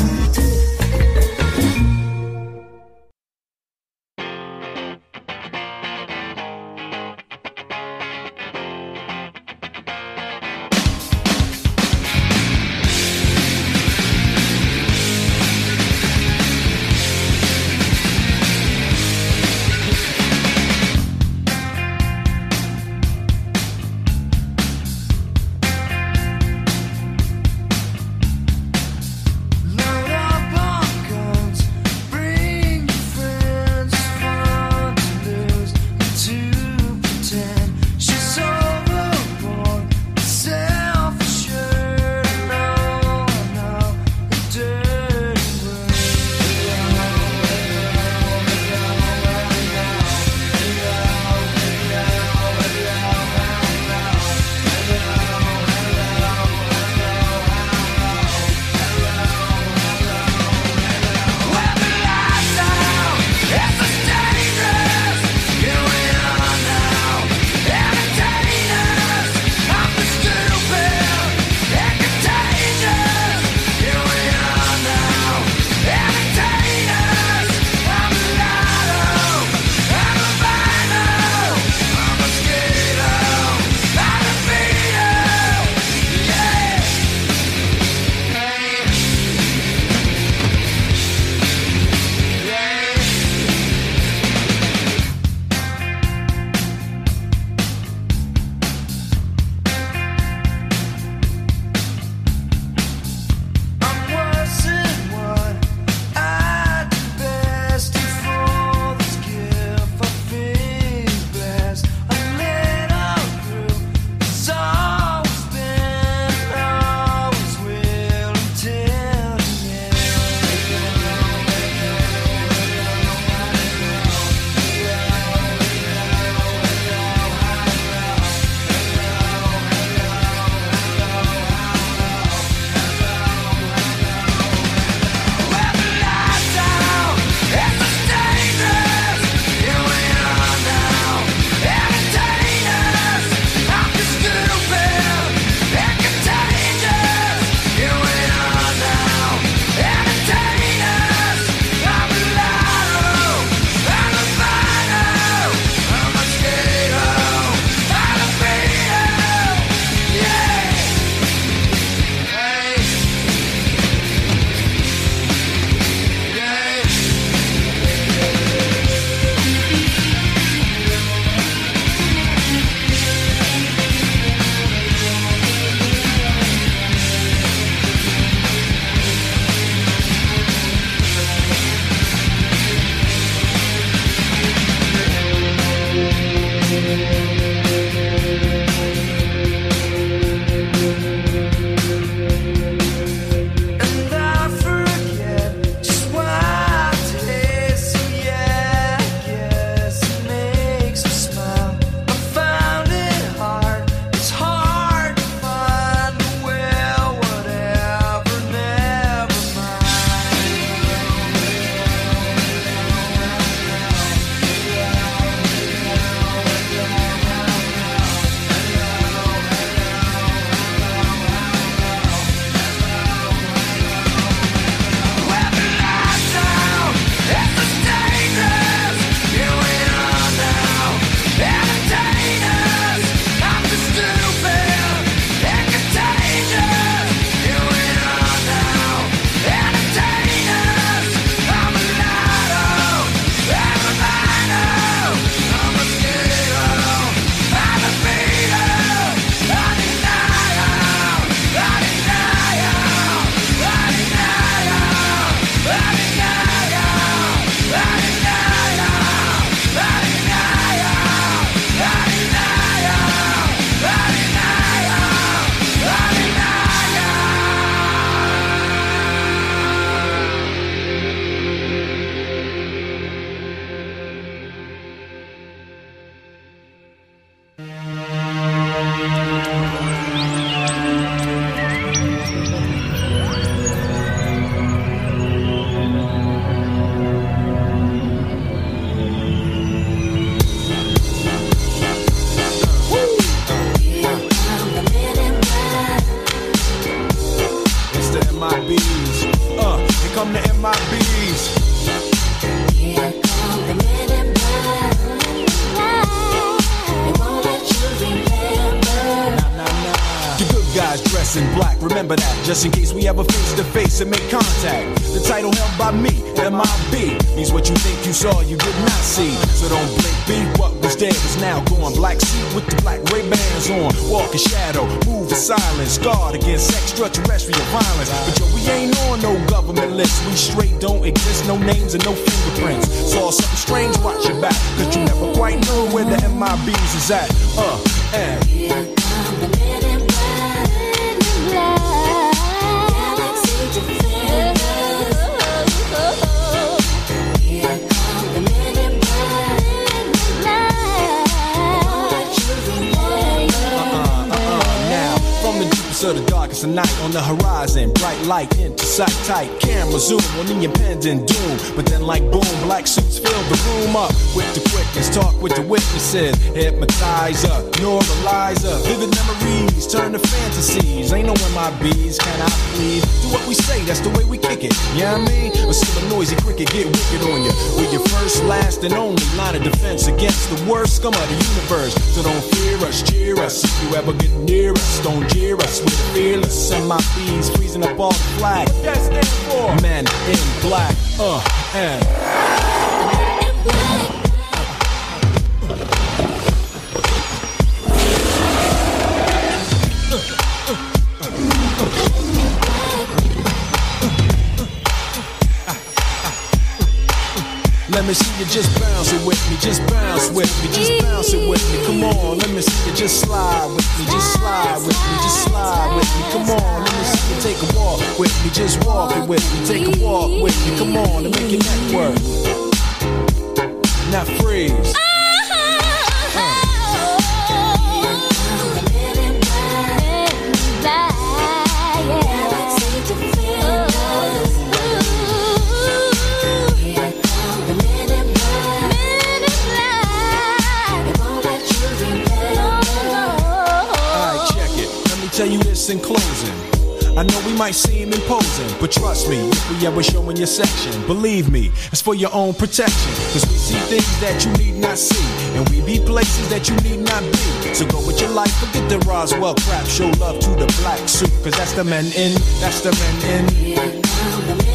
Trust me, we ever show in your section. Believe me, it's for your own protection. Cause we see things that you need not see. And we be places that you need not be. So go with your life, forget the Roswell crap. Show love to the black suit. Cause that's the men in, that's the men in.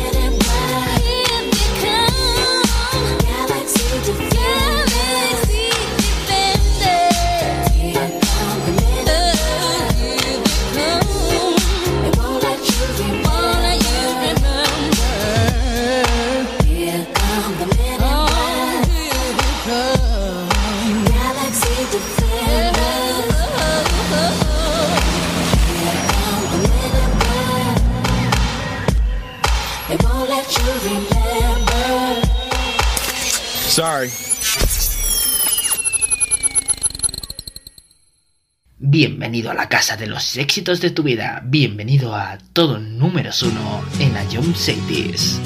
Sorry. Bienvenido a la casa de los éxitos de tu vida. Bienvenido a todo números uno en la Jump Cities.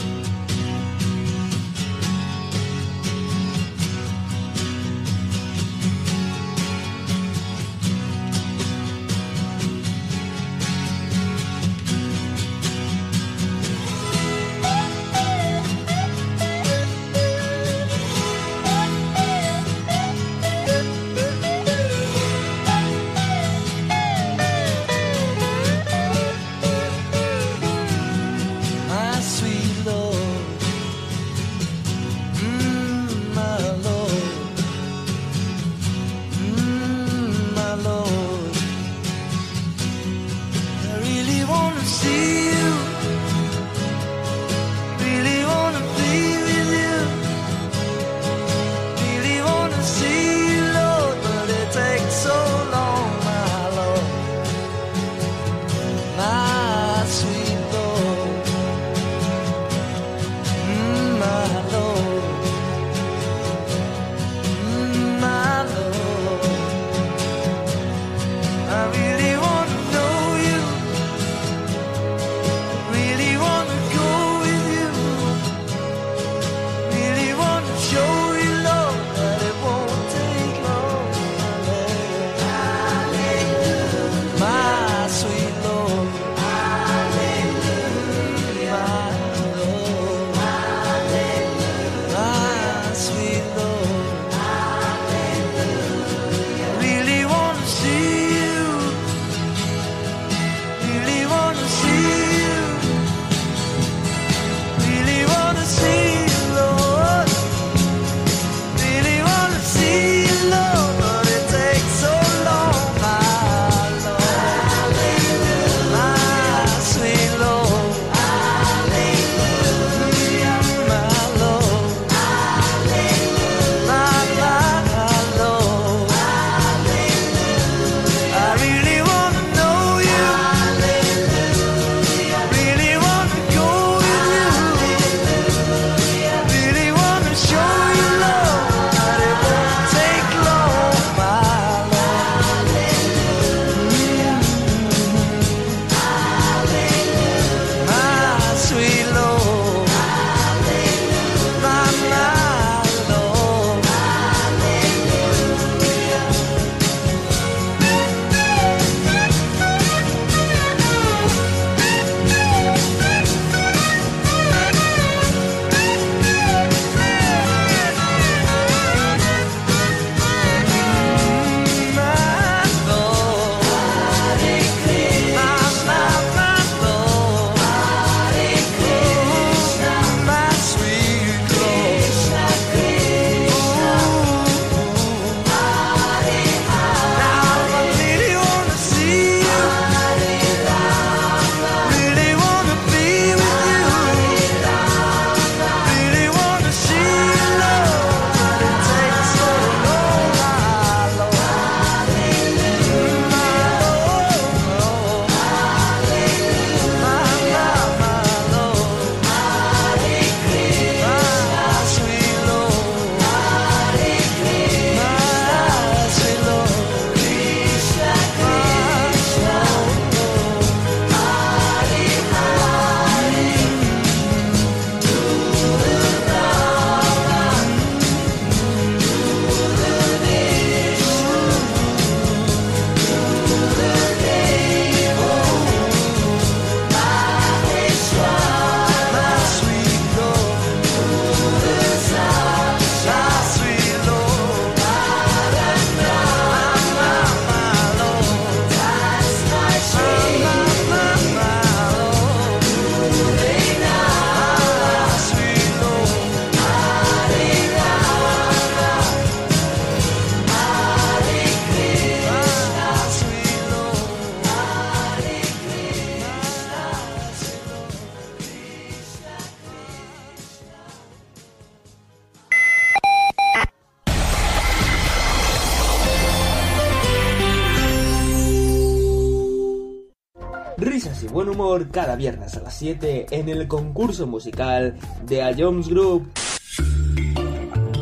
Cada viernes a las 7 en el concurso musical de A Jones Group.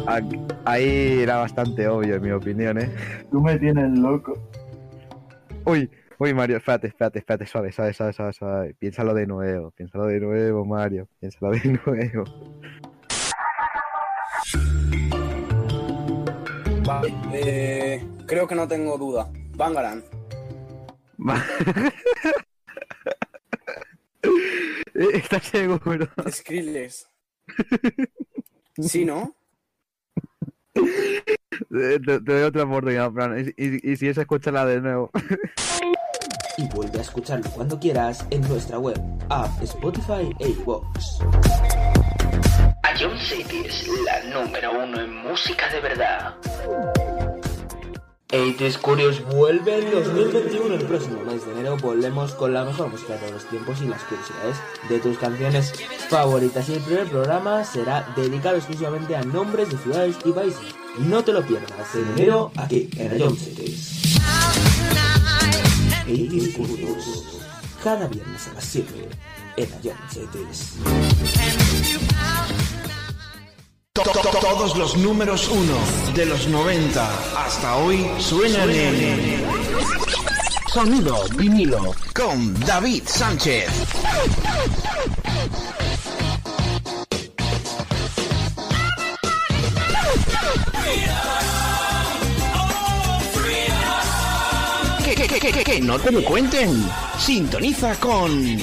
Ah, Ahí era bastante obvio, en mi opinión, ¿eh? Tú me tienes loco. Uy, uy, Mario, espérate, espérate, espérate, suave, suave, suave, suave, suave. Piénsalo de nuevo, piénsalo de nuevo, Mario, piénsalo de nuevo. Vale, eh, creo que no tengo duda. Bangaran. seguro? Skrillex. Sí, ¿no? Te, te doy otra oportunidad, Fran. Y, y- y si es, escúchala de nuevo. Y vuelve a escucharlo cuando quieras en nuestra web, app, Spotify e iVoox. Ion City es la número uno en música de verdad. 80s Curious vuelve en 2021. El próximo mes de enero volvemos con la mejor música de los tiempos y las curiosidades de tus canciones favoritas. Y el primer programa será dedicado exclusivamente a nombres de ciudades y países. No te lo pierdas en enero aquí en Cities. 80s Curious. Cada viernes a las 7 en Cities. To- to- to- Todos los números uno de los 90 hasta hoy suenan en Sonido vinilo con David Sánchez. Que, que, que, que, que, que no te lo cuenten. Sintoniza con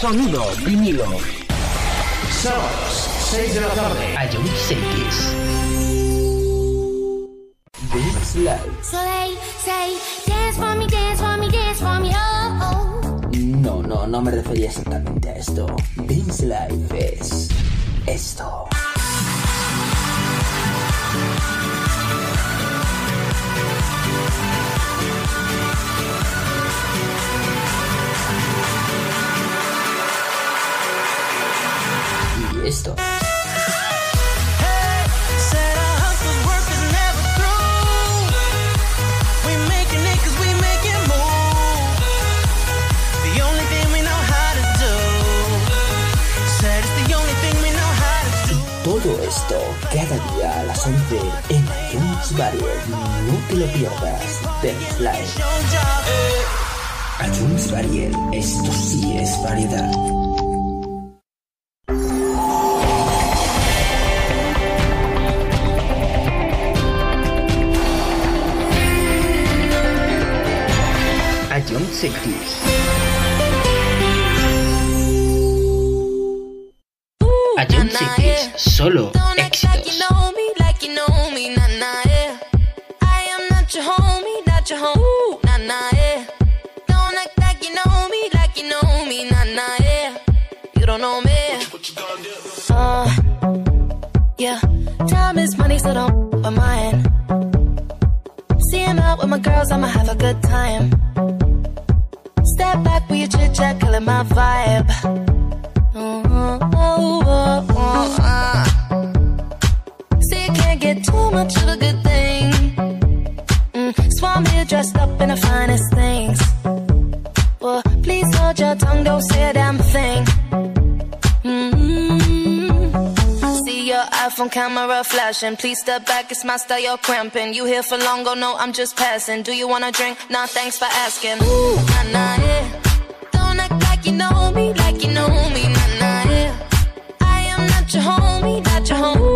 Sonido vinilo. Sábados, 6 de la tarde. Ion Cities. This Live. So they say, dance for me, dance for me, dance for me, oh, oh. No, no, no me refería exactamente a esto. Vince Life es esto. Do. Todo esto cada día a las 11 en iTunes Barrier. No te lo pierdas. Esto sí es variedad. Me. Uh, yeah. Time is money, so don't with mine. See him out with my girls, I'ma have a good time. Step back with your chit chat, killing my vibe. Get too much of a good thing. Mm, so here dressed up in the finest things. Well, please hold your tongue, don't say a damn thing. Mm-hmm. See your iPhone camera flashing. Please step back, it's my style, you're cramping. You here for long, go no, I'm just passing. Do you wanna drink? Nah, thanks for asking. Ooh, nah, nah, yeah. Don't act like you know me, like you know me, nah, nah, yeah. I am not your homie, not your home,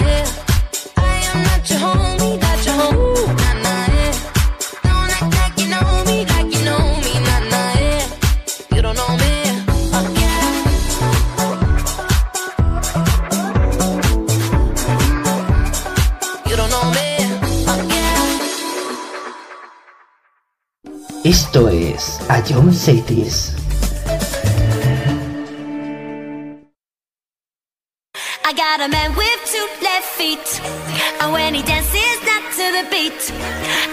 Esto es A John Cities. I got a man with two left feet, and when he dances not to the beat,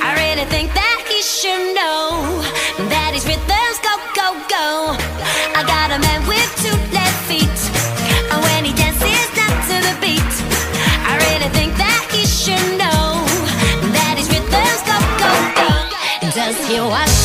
I really think that he should know that his rhythms go go go. I got a man with two left feet, and when he dances not to the beat, I really think that he should know that his rhythms go go go. Does he wash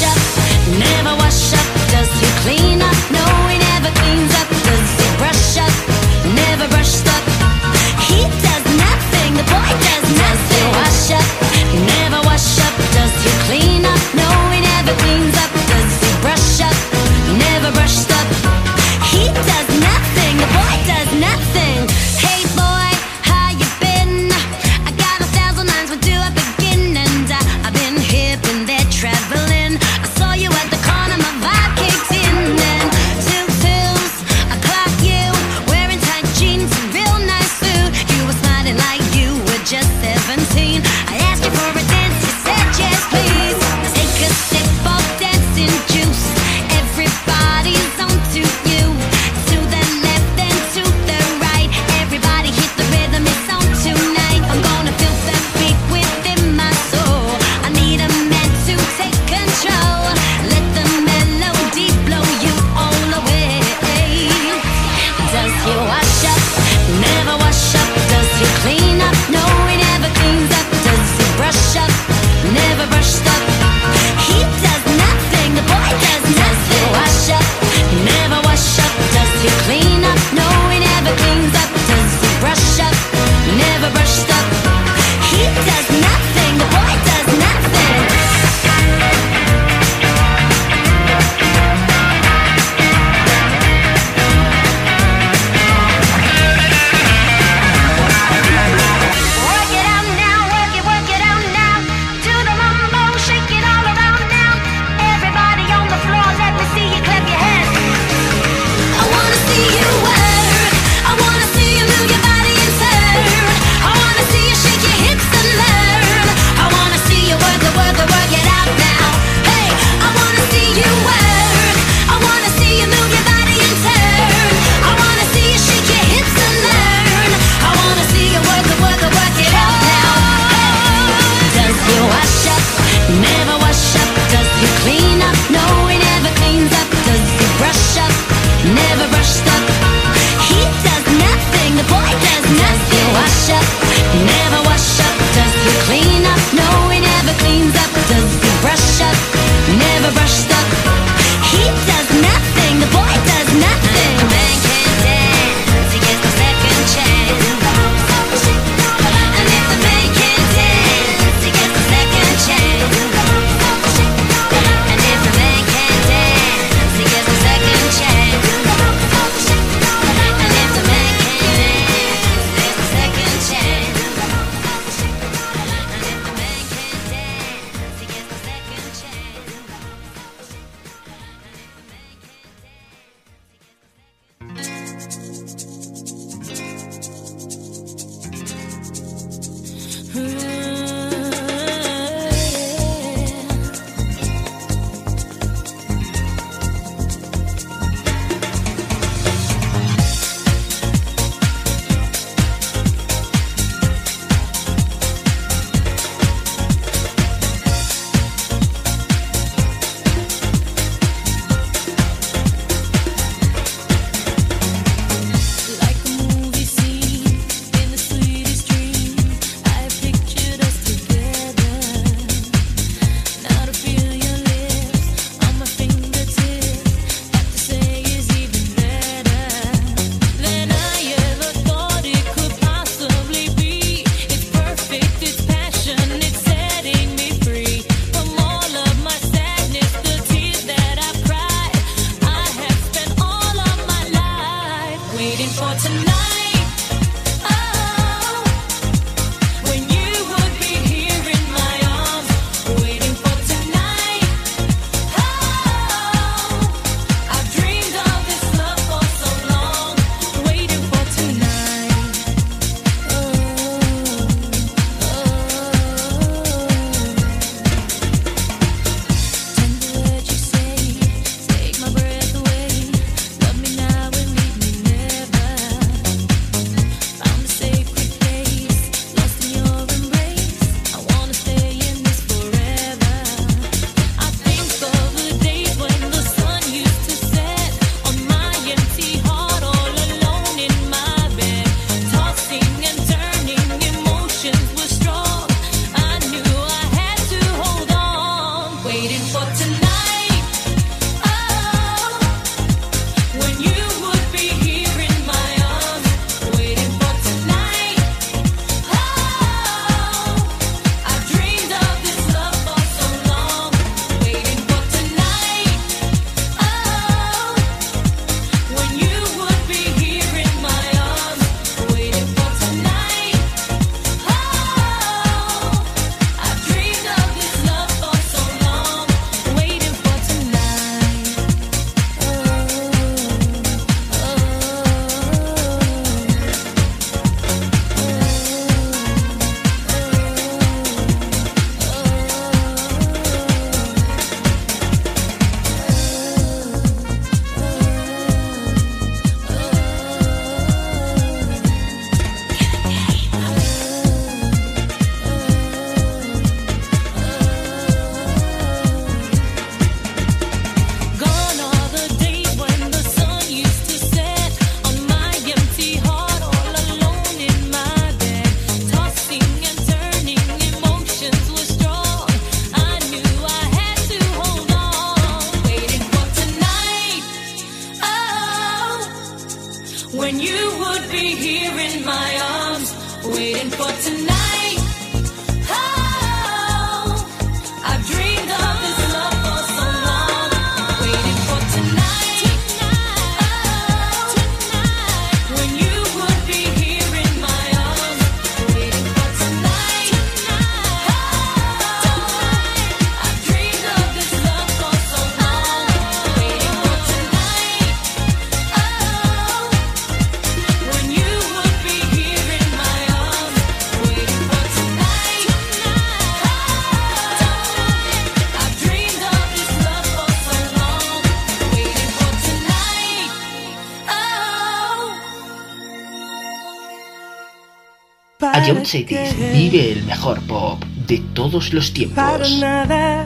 Cities vive el mejor pop de todos los Para tiempos. nada.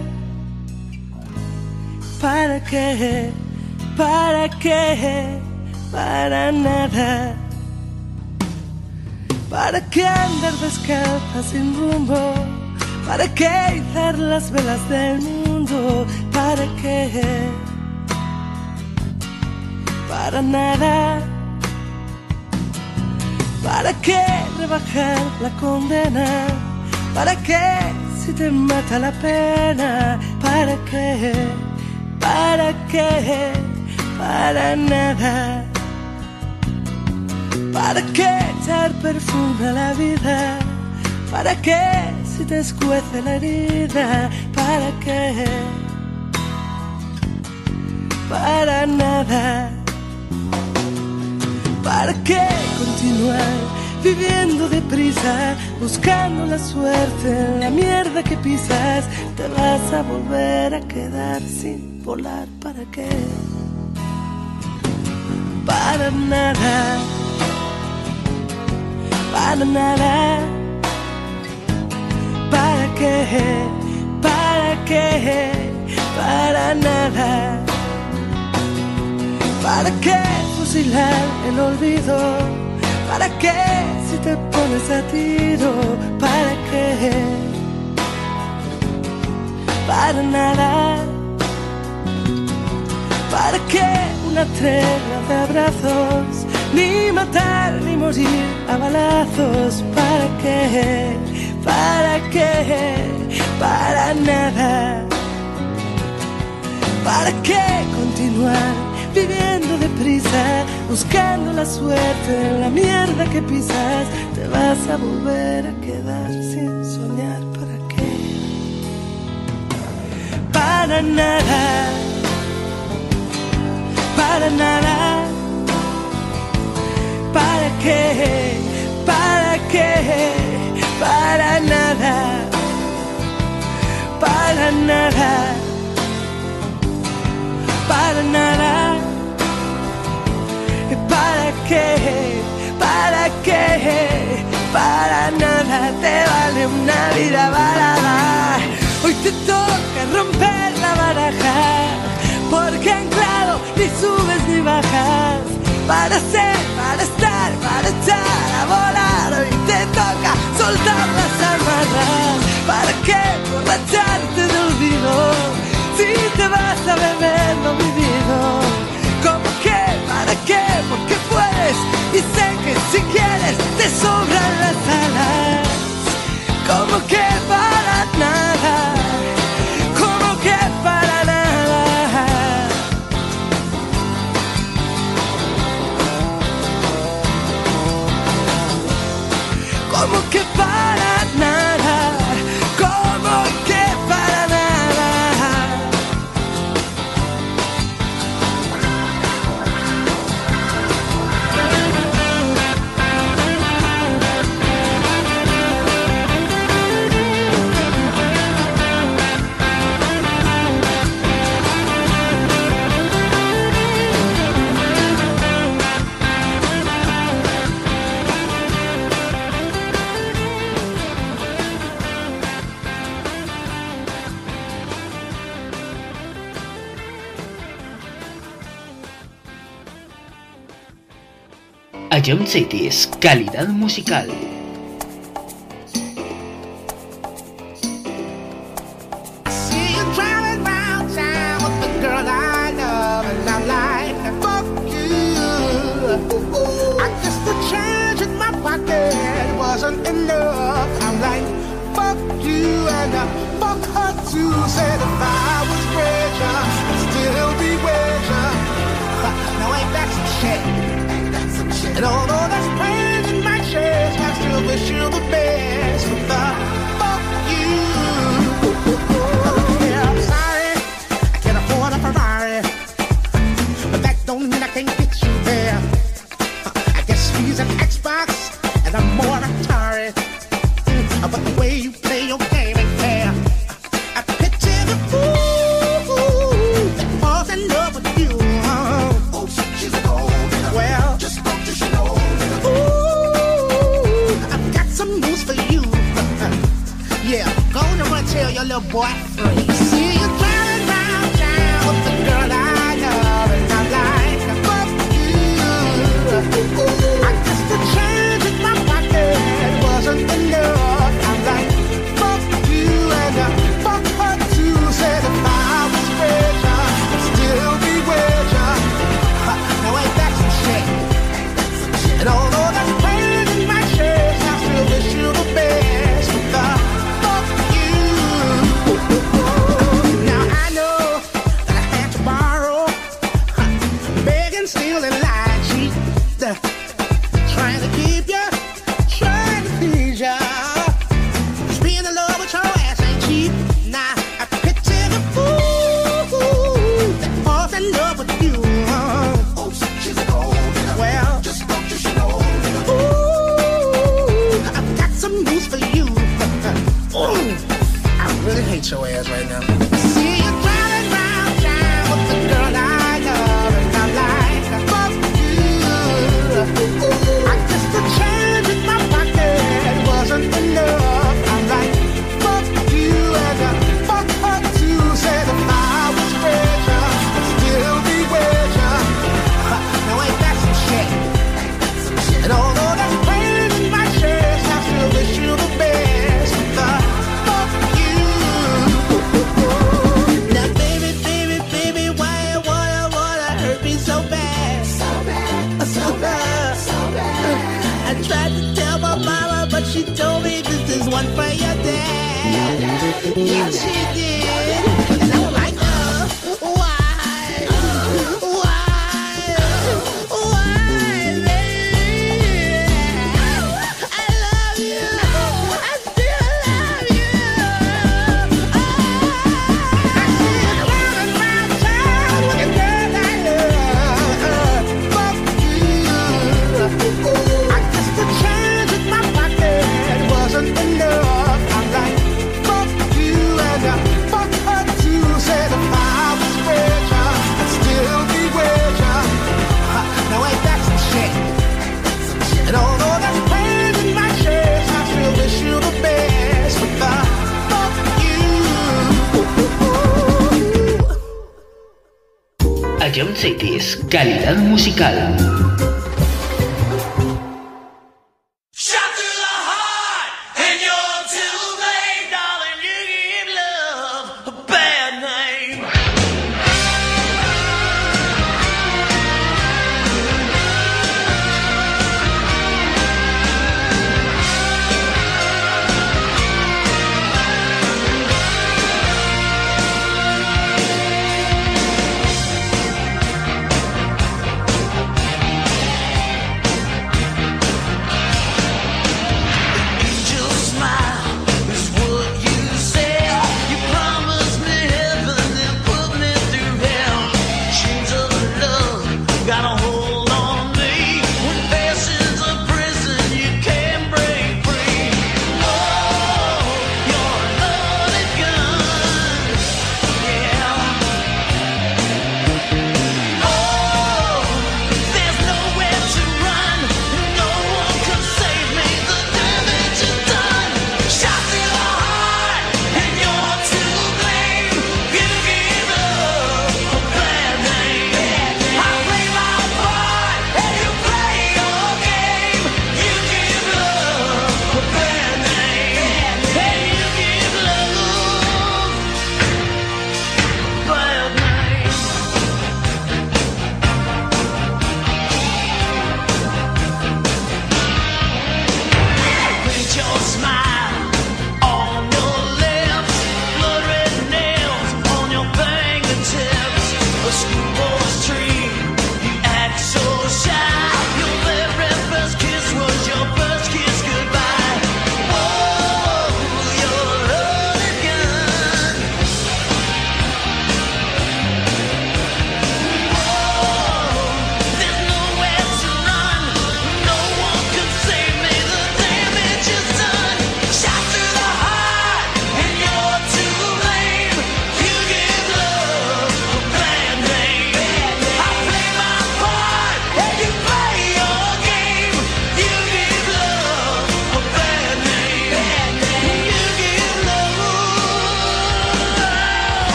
¿Para qué? ¿Para qué? Para nada. ¿Para qué andar descalza sin rumbo? ¿Para qué izar las velas del mundo? ¿Para qué? Para nada. ¿Para qué rebajar la condena? ¿Para qué si te mata la pena? ¿Para qué? ¿Para qué? Para nada. ¿Para qué echar perfume la vida? ¿Para qué si te escuece la herida? ¿Para qué? Para nada. ¿Para qué continuar viviendo deprisa, buscando la suerte la mierda que pisas? Te vas a volver a quedar sin volar. ¿Para qué? Para nada. Para nada. ¿Para qué? ¿Para qué? Para nada. ¿Para qué fusilar el olvido? ¿Para qué ¿Para qué? Para nada. ¿Para qué una tregua de abrazos? Ni matar ni morir a balazos. ¿Para qué? ¿Para qué? Para nada. ¿Para qué continuar viviendo deprisa, buscando la suerte en la mierda que pisas? Vas a volver a quedar sin soñar. ¿Para qué? Para nada. Para nada. ¿Para qué? ¿Para qué? Para nada. Para nada. Para nada. ¿Para qué? ¿Para qué? Para nada te vale una vida balada. Hoy te toca romper la baraja. Porque anclado ni subes ni bajas. Para ser, para estar, para echar a volar. Hoy te toca soltar las amarras. ¿Para qué borracharte de olvido? Si te vas a beber lo vivido. Sobran las alas. ¿Cómo que para Ion Cities, calidad musical.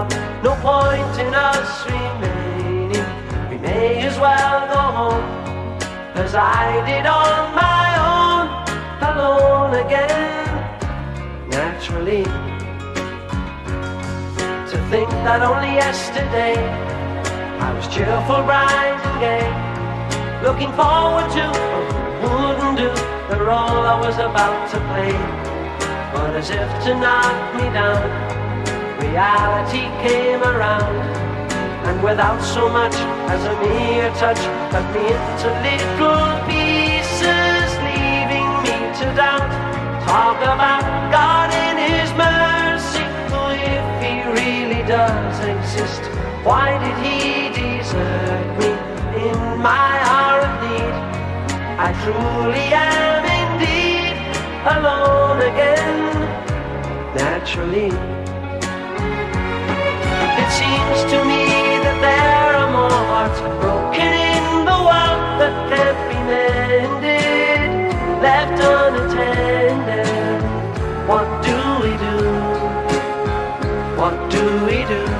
Up. No point in us remaining. We may as well go home as I did on my own, alone again, naturally. To think that only yesterday I was cheerful, bright and gay, looking forward to wouldn't do the role I was about to play. But as if to knock me down, reality came around, and without so much as a mere touch, cut me into little pieces, leaving me to doubt. Talk about God in His mercy, if He really does exist, why did He desert me in my hour of need? I truly am indeed alone again, naturally. Seems to me that there are more hearts broken in the world that can't be mended, left unattended. What do we do? What do we do?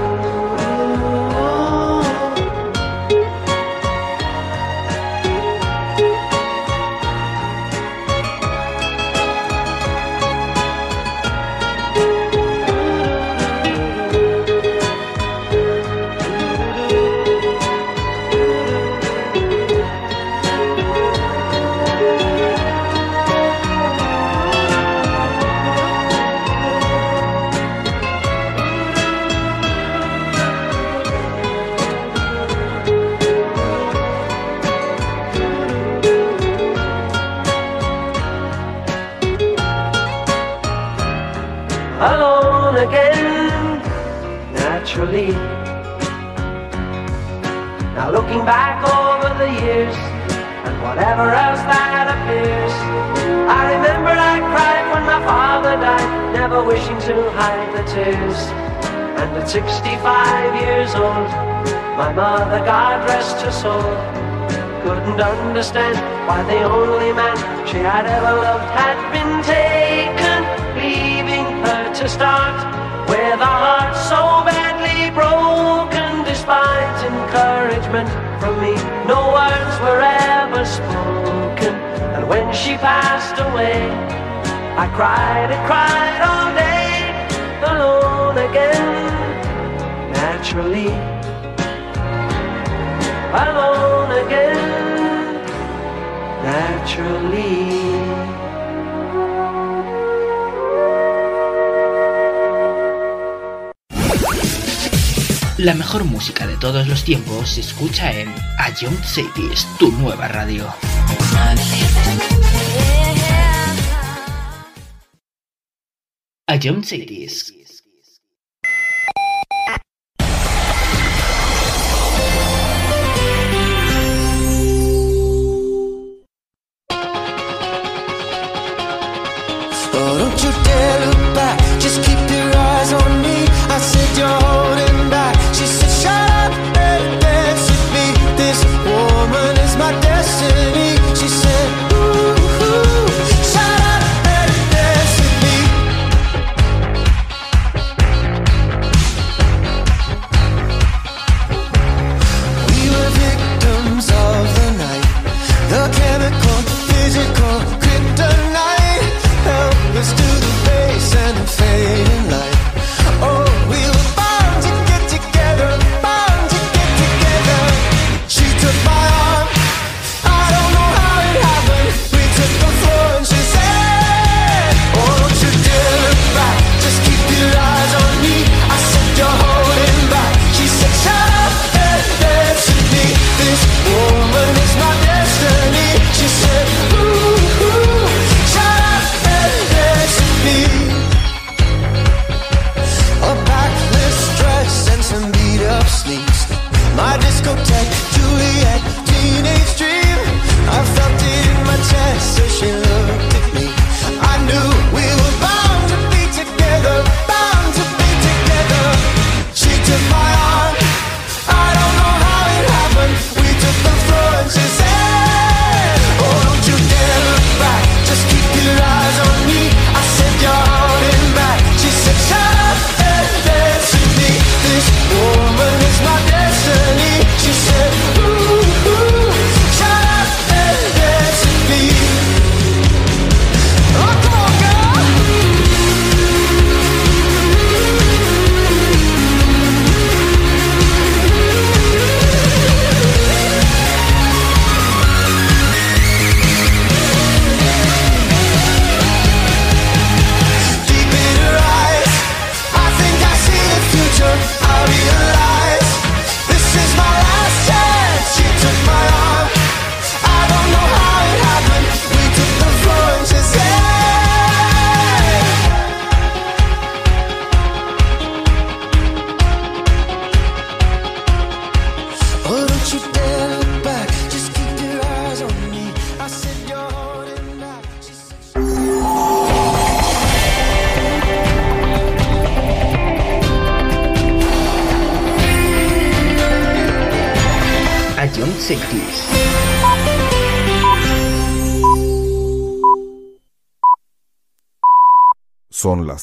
Father died, never wishing to hide the tears. And at 65 years old, my mother, God rest her soul, couldn't understand why the only man she had ever loved had been taken, leaving her to start with a heart so badly broken. Despite encouragement from me, no words were ever spoken. And when she passed away, I cried and cried all day, alone again, naturally alone again, naturally. La mejor música de todos los tiempos se escucha en A Young Cities, tu nueva radio. A Young Cities.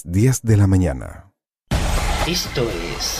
10 de la mañana. Esto es...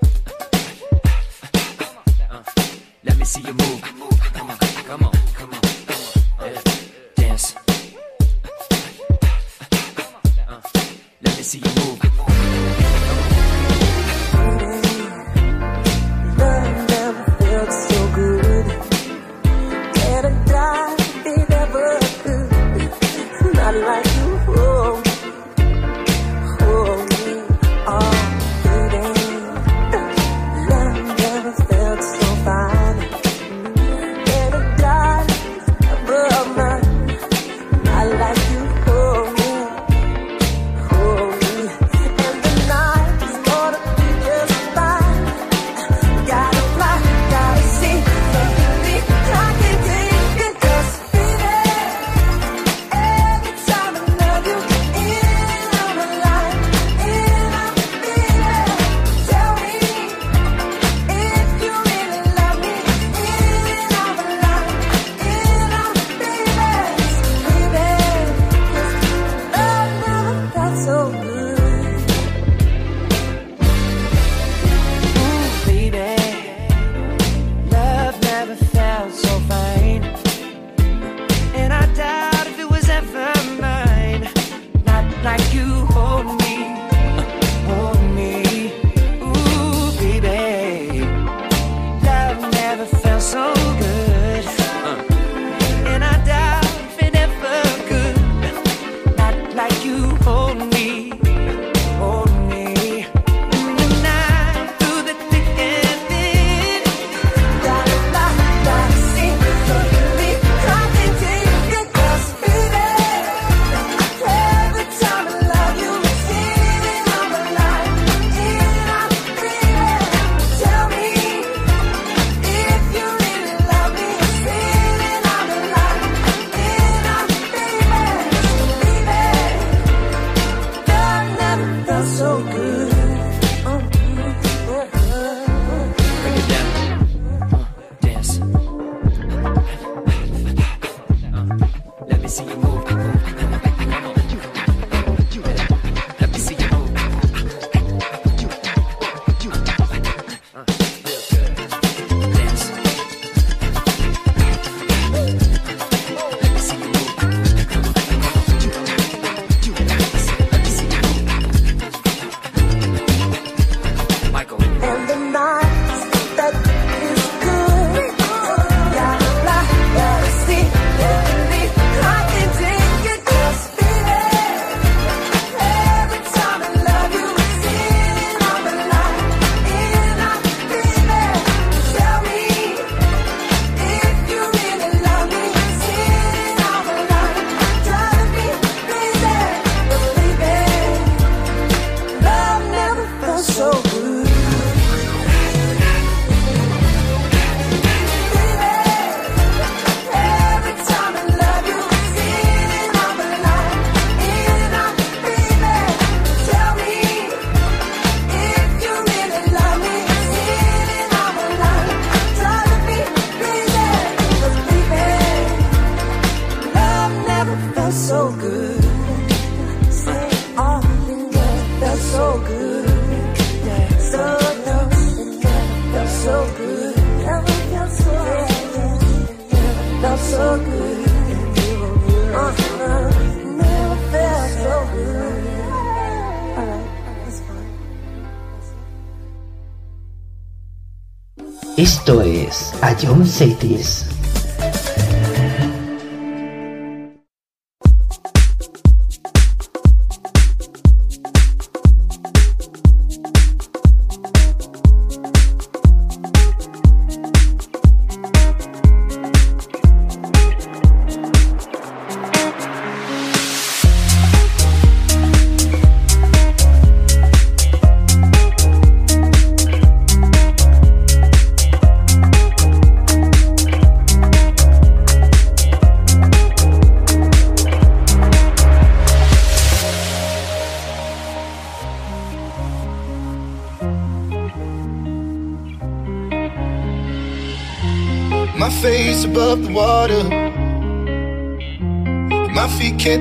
Esto es A John Cities.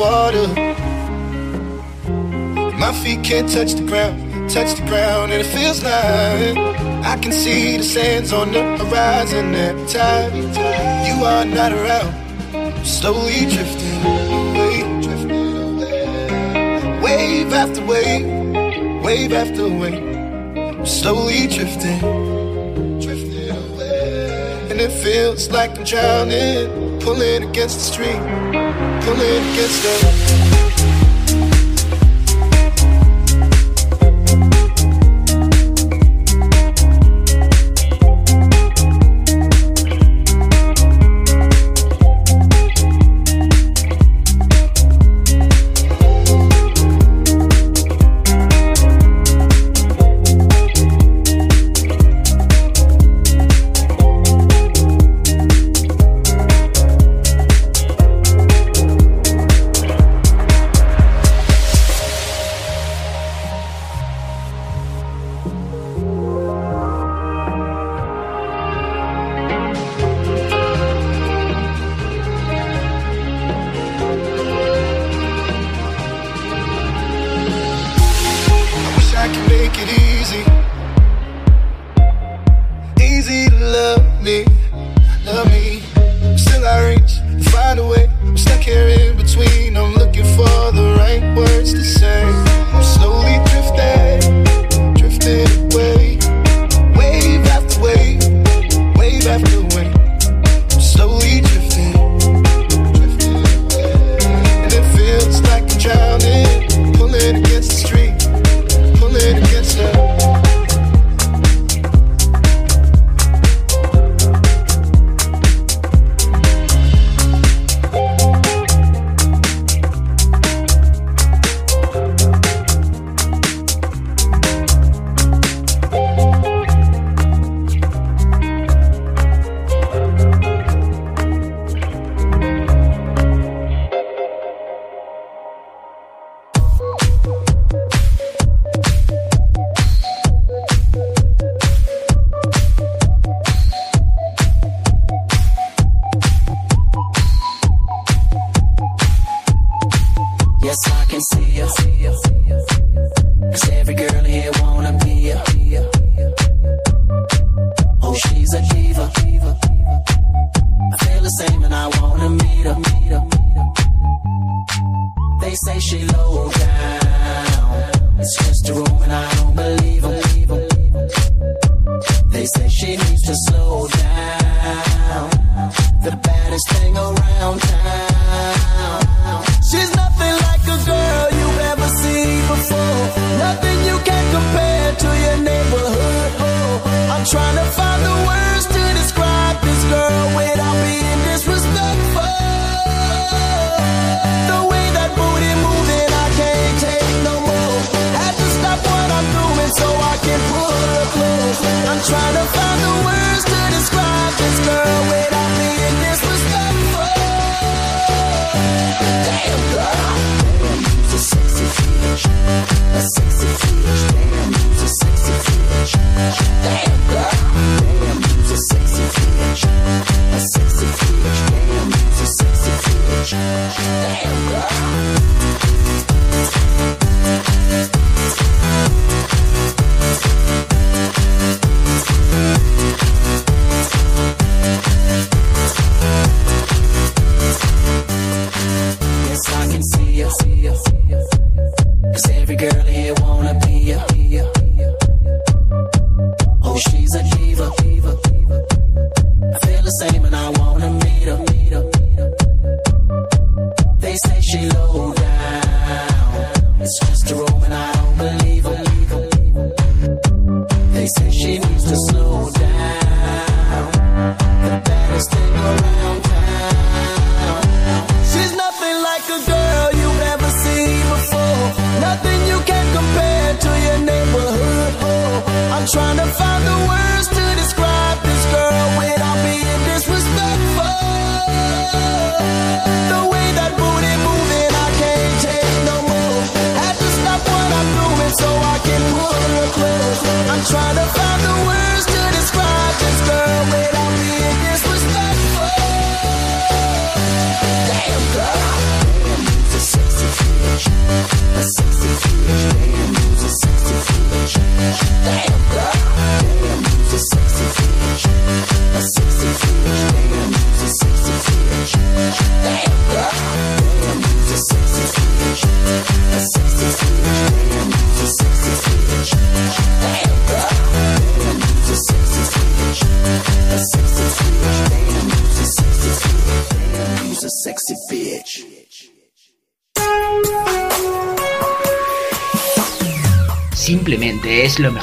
water. My feet can't touch the ground, touch the ground, and it feels like I can see the sands on the horizon every time you are not around. I'm slowly drifting away, drifting away. Wave after wave, wave after wave. I'm slowly drifting, drifting away. And it feels like I'm drowning, Pull it against the street, pull it against the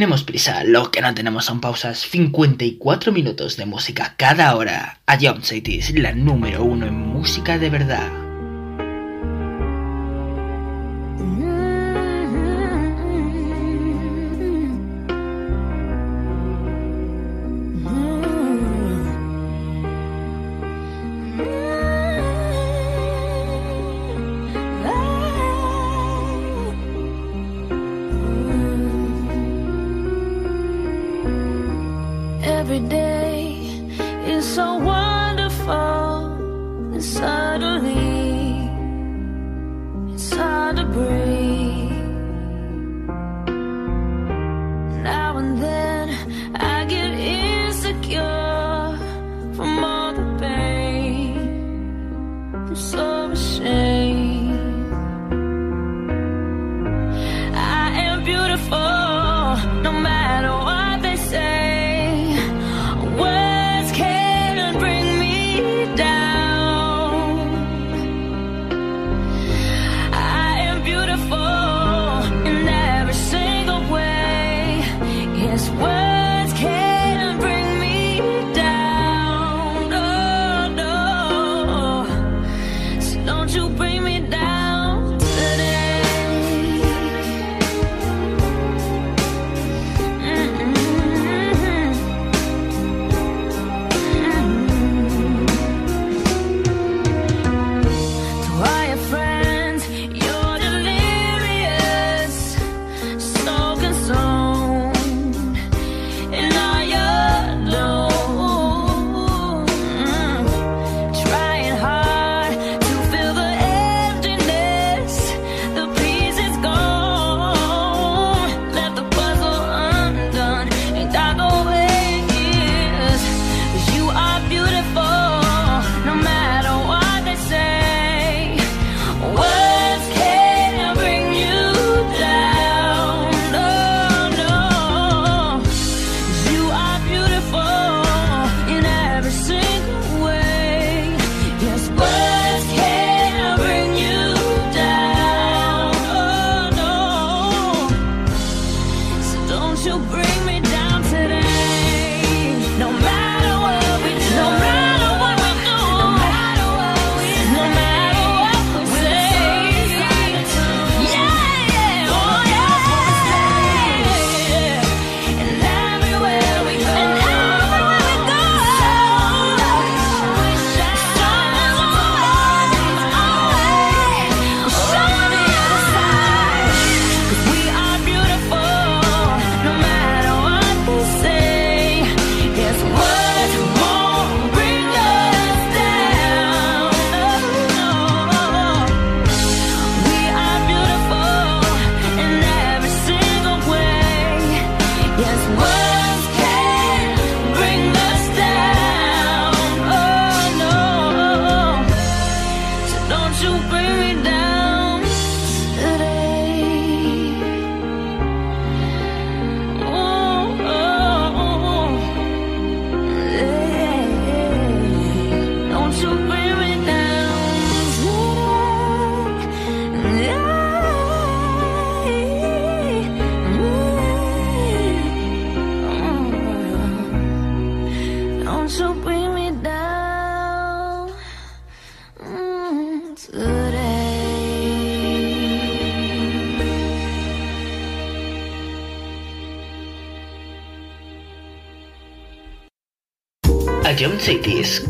tenemos prisa, lo que no tenemos son pausas. 54 minutos de música cada hora. A Jump City es la número uno en música de verdad.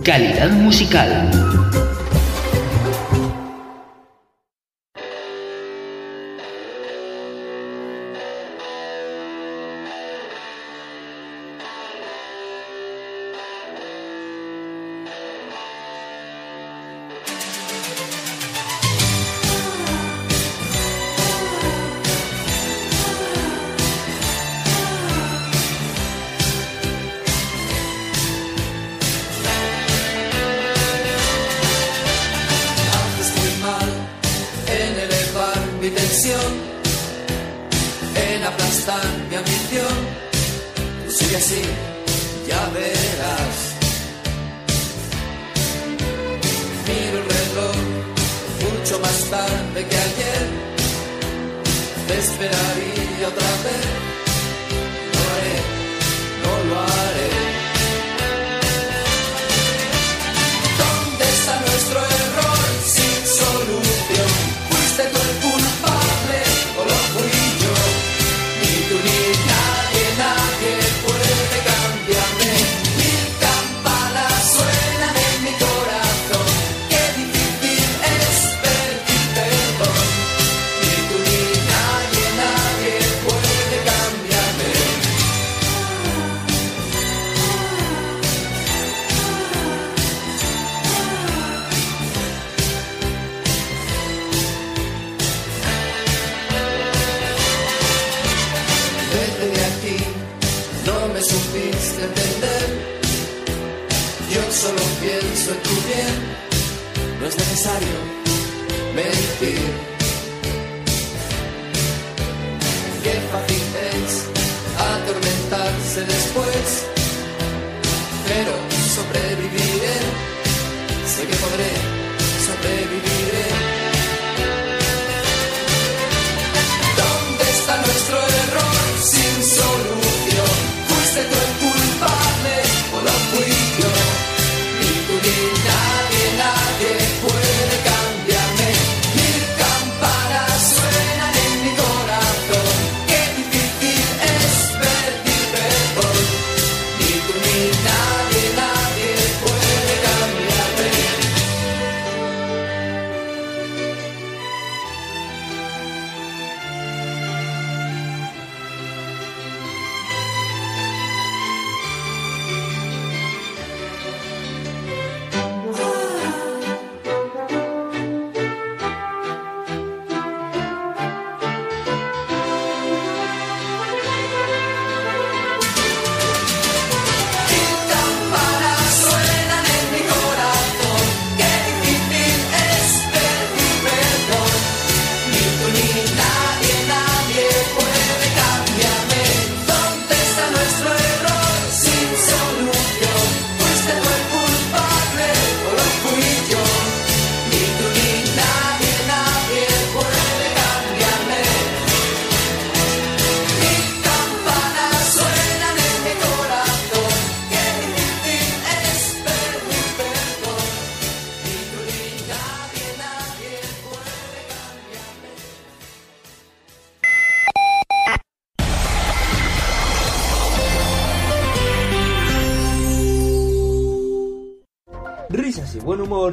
Calidad musical.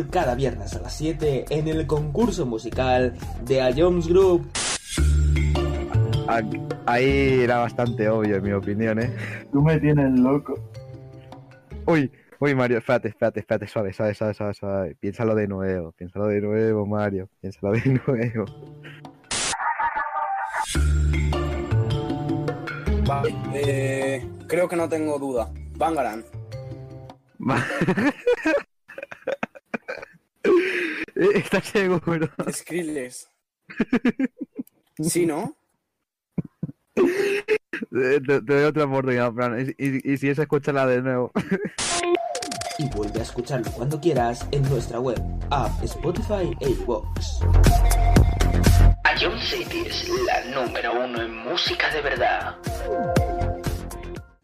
Cada viernes a las 7 en el concurso musical de A Jones Group. Ah, Ahí era bastante obvio, en mi opinión, ¿eh? Tú me tienes loco. Uy, uy, Mario, espérate, espérate, espérate, suave, suave, suave, suave, suave. Piénsalo de nuevo, piénsalo de nuevo, Mario, piénsalo de nuevo. Vale, eh, creo que no tengo duda. Bangaran. ¿Estás seguro? Skrillex. ¿Sí, no? Te, te- te doy otra oportunidad, Fran. Y, y- y si es, escúchala de nuevo. Y vuelve a escucharlo cuando quieras en nuestra web, app, Spotify e iVoox. Ion City es la número uno en música de verdad.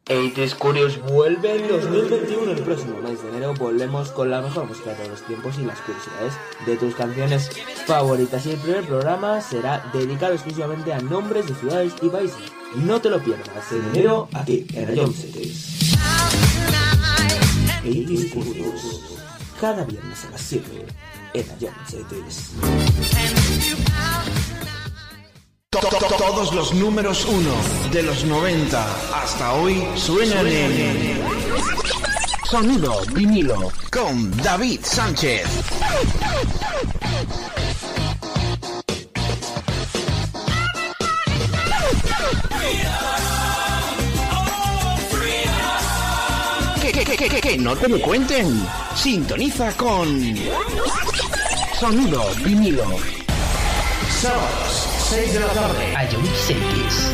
80s Curious vuelve en 2021. El próximo mes de enero volvemos con la mejor música de todos los tiempos y las curiosidades de tus canciones favoritas. Y el primer programa será dedicado exclusivamente a nombres de ciudades y países. No te lo pierdas en enero aquí en Rayon Cities. 80s Curious. Cada viernes a las 7 en Rayon. To- to- to- Todos los números uno de los 90 hasta hoy suenan en Sonido vinilo con David Sánchez. Que, que, que, que, que no te lo cuenten. Sintoniza con Sonido vinilo. Sábados, 6 de la tarde. Ion Cities.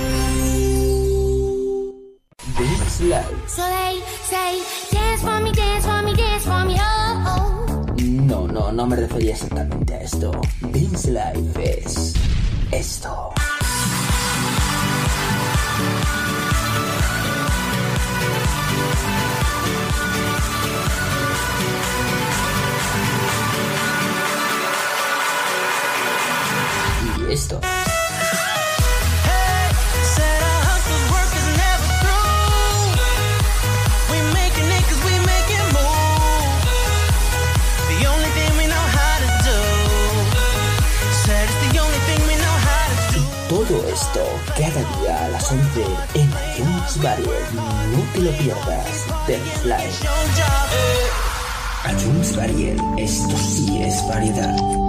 This Live. So they say, dance for me, dance for me, dance for me, oh, oh. No, no, no me refería exactamente a esto. Vince Life es esto. Todo esto cada día a las 11 en iTunes Barrio. No te lo pierdas. Del Fly. iTunes Barrier. Esto sí es variedad.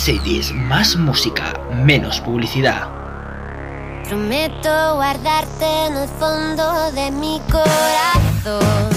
CDs, más música, menos publicidad. Prometo guardarte en el fondo de mi corazón.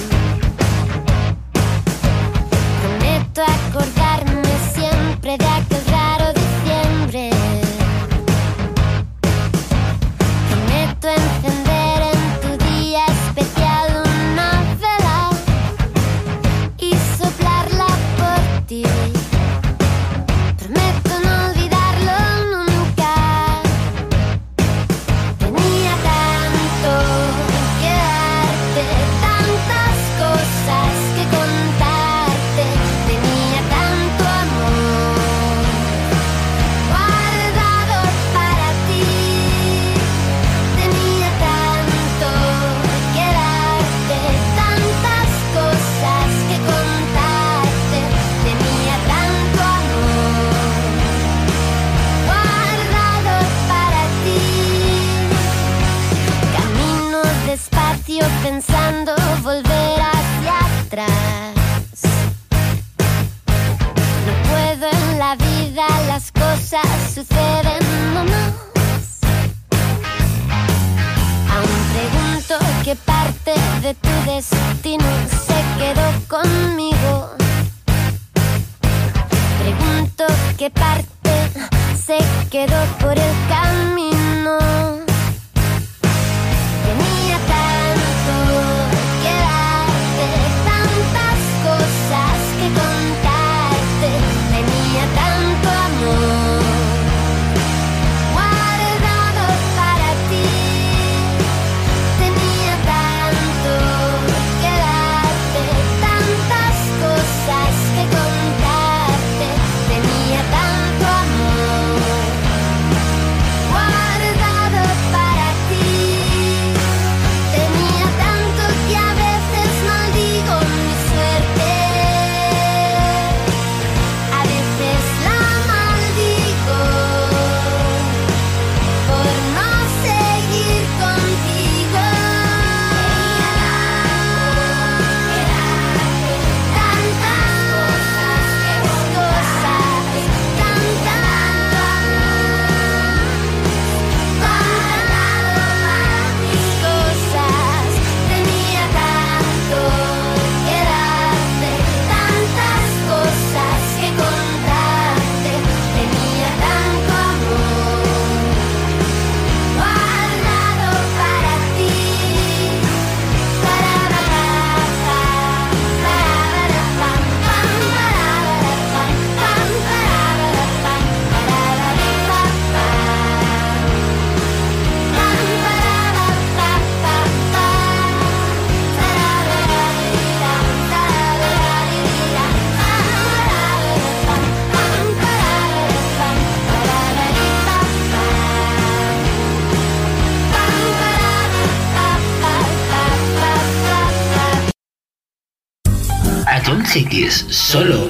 Cities, solo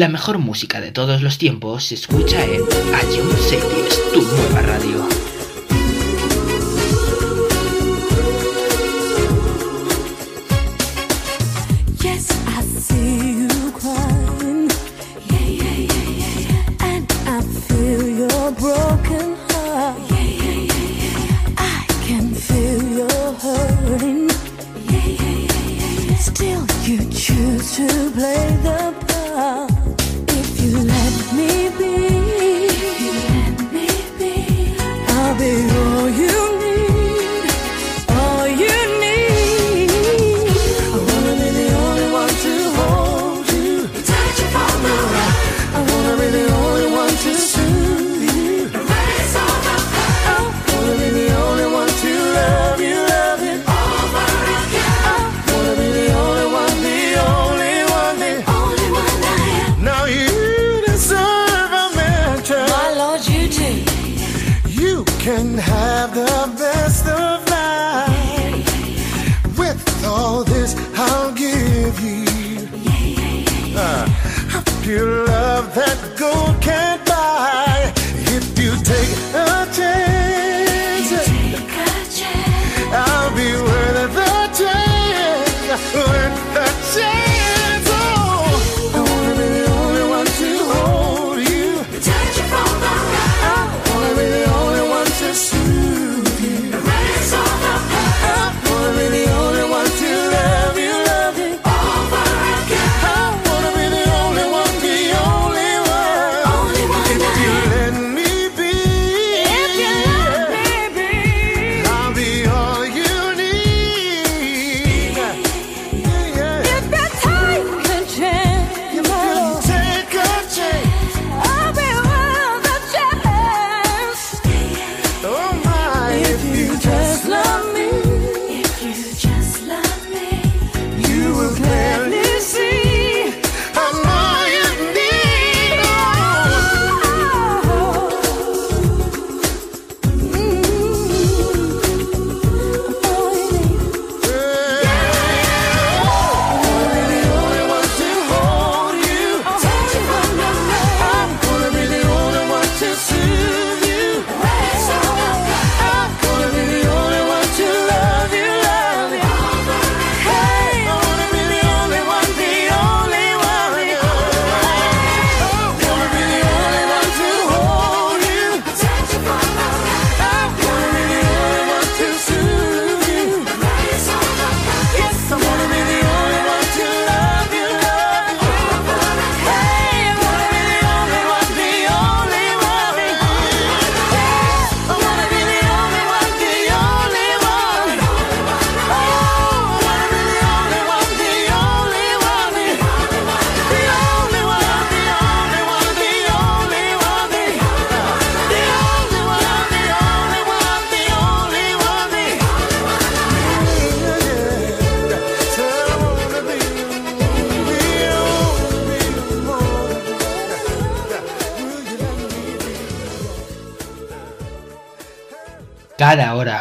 La mejor música de todos los tiempos se escucha en iTunes tu nueva radio.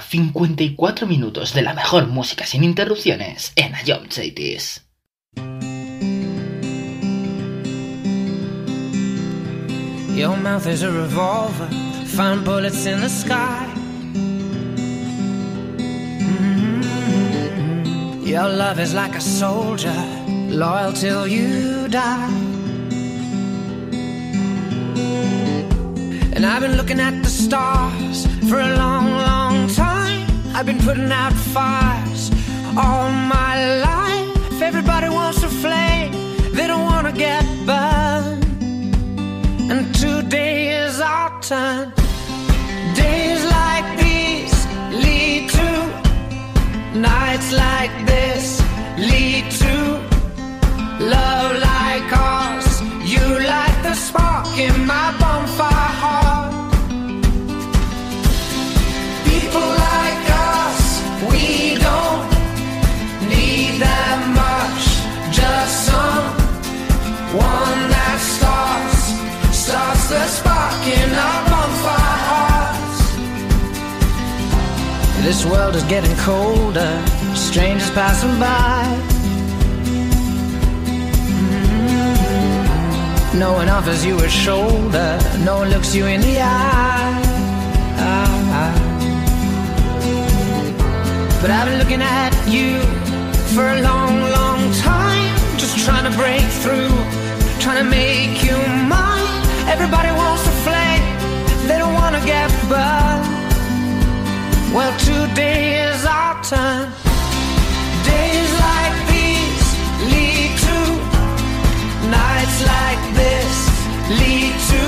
54 minutos de la mejor música sin interrupciones en Ion Cities. Your mouth is a revolver, find bullets in the sky. Mhm. Your love is like a soldier, loyal till you die. And I've been looking at the stars for a long, long time. I've been putting out fires all my life. Everybody wants a flame, they don't want to get burned. And today is our turn. Days like these lead to nights like this lead This world is getting colder, strangers passing by. Mm-hmm. No one offers you a shoulder, no one looks you in the eye. But I've been looking at you for a long, long time, just trying to break through, trying to make you mine. Everybody wants to flame, they don't want to get burned. Well, today is our turn. Days like these lead to nights like this lead to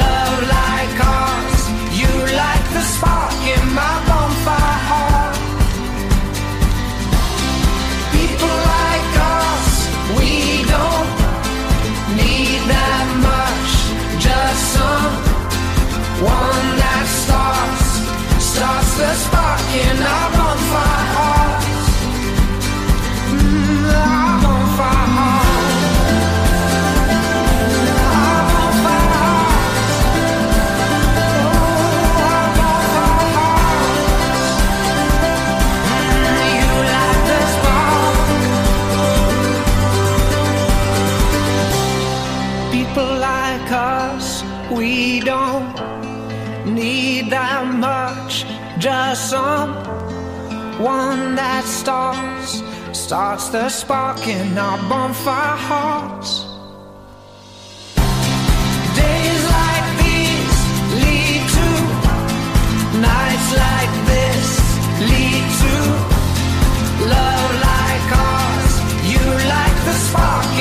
love like ours. You like the spark in my bonfire heart. People like us, we don't need that much. Just that starts, the spark in our someone that starts, starts the spark in our bonfire hearts. Days like these lead to nights like this lead to love like ours. You like the spark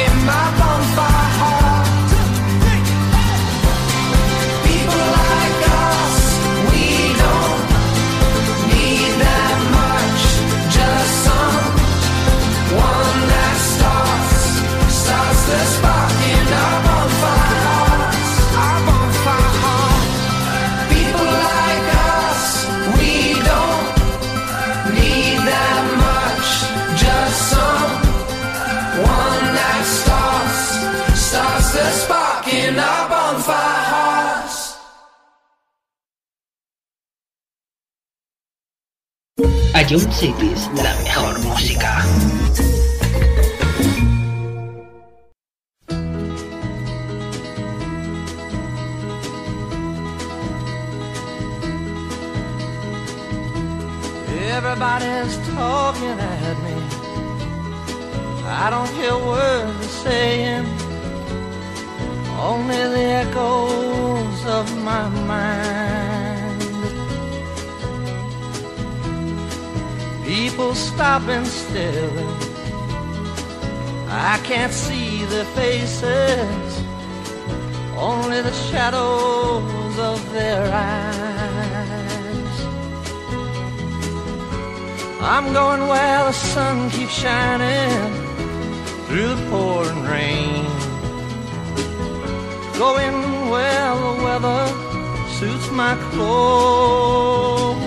Ion Cities, la mejor música. Everybody's talking at me. I don't hear words they're saying, only the echoes of my mind. People stopping still. I can't see their faces, only the shadows of their eyes. I'm going where the sun keeps shining through the pouring rain. Going where the weather suits my clothes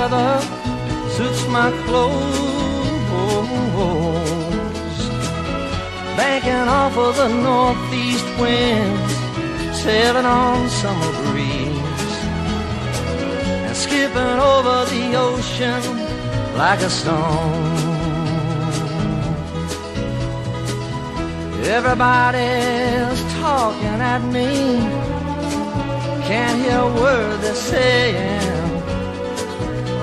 weather suits my clothes. Banking off of the northeast winds, sailing on summer breeze. And skipping over the ocean like a stone. Everybody's talking at me. Can't hear a word they're saying.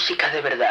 música de verdad.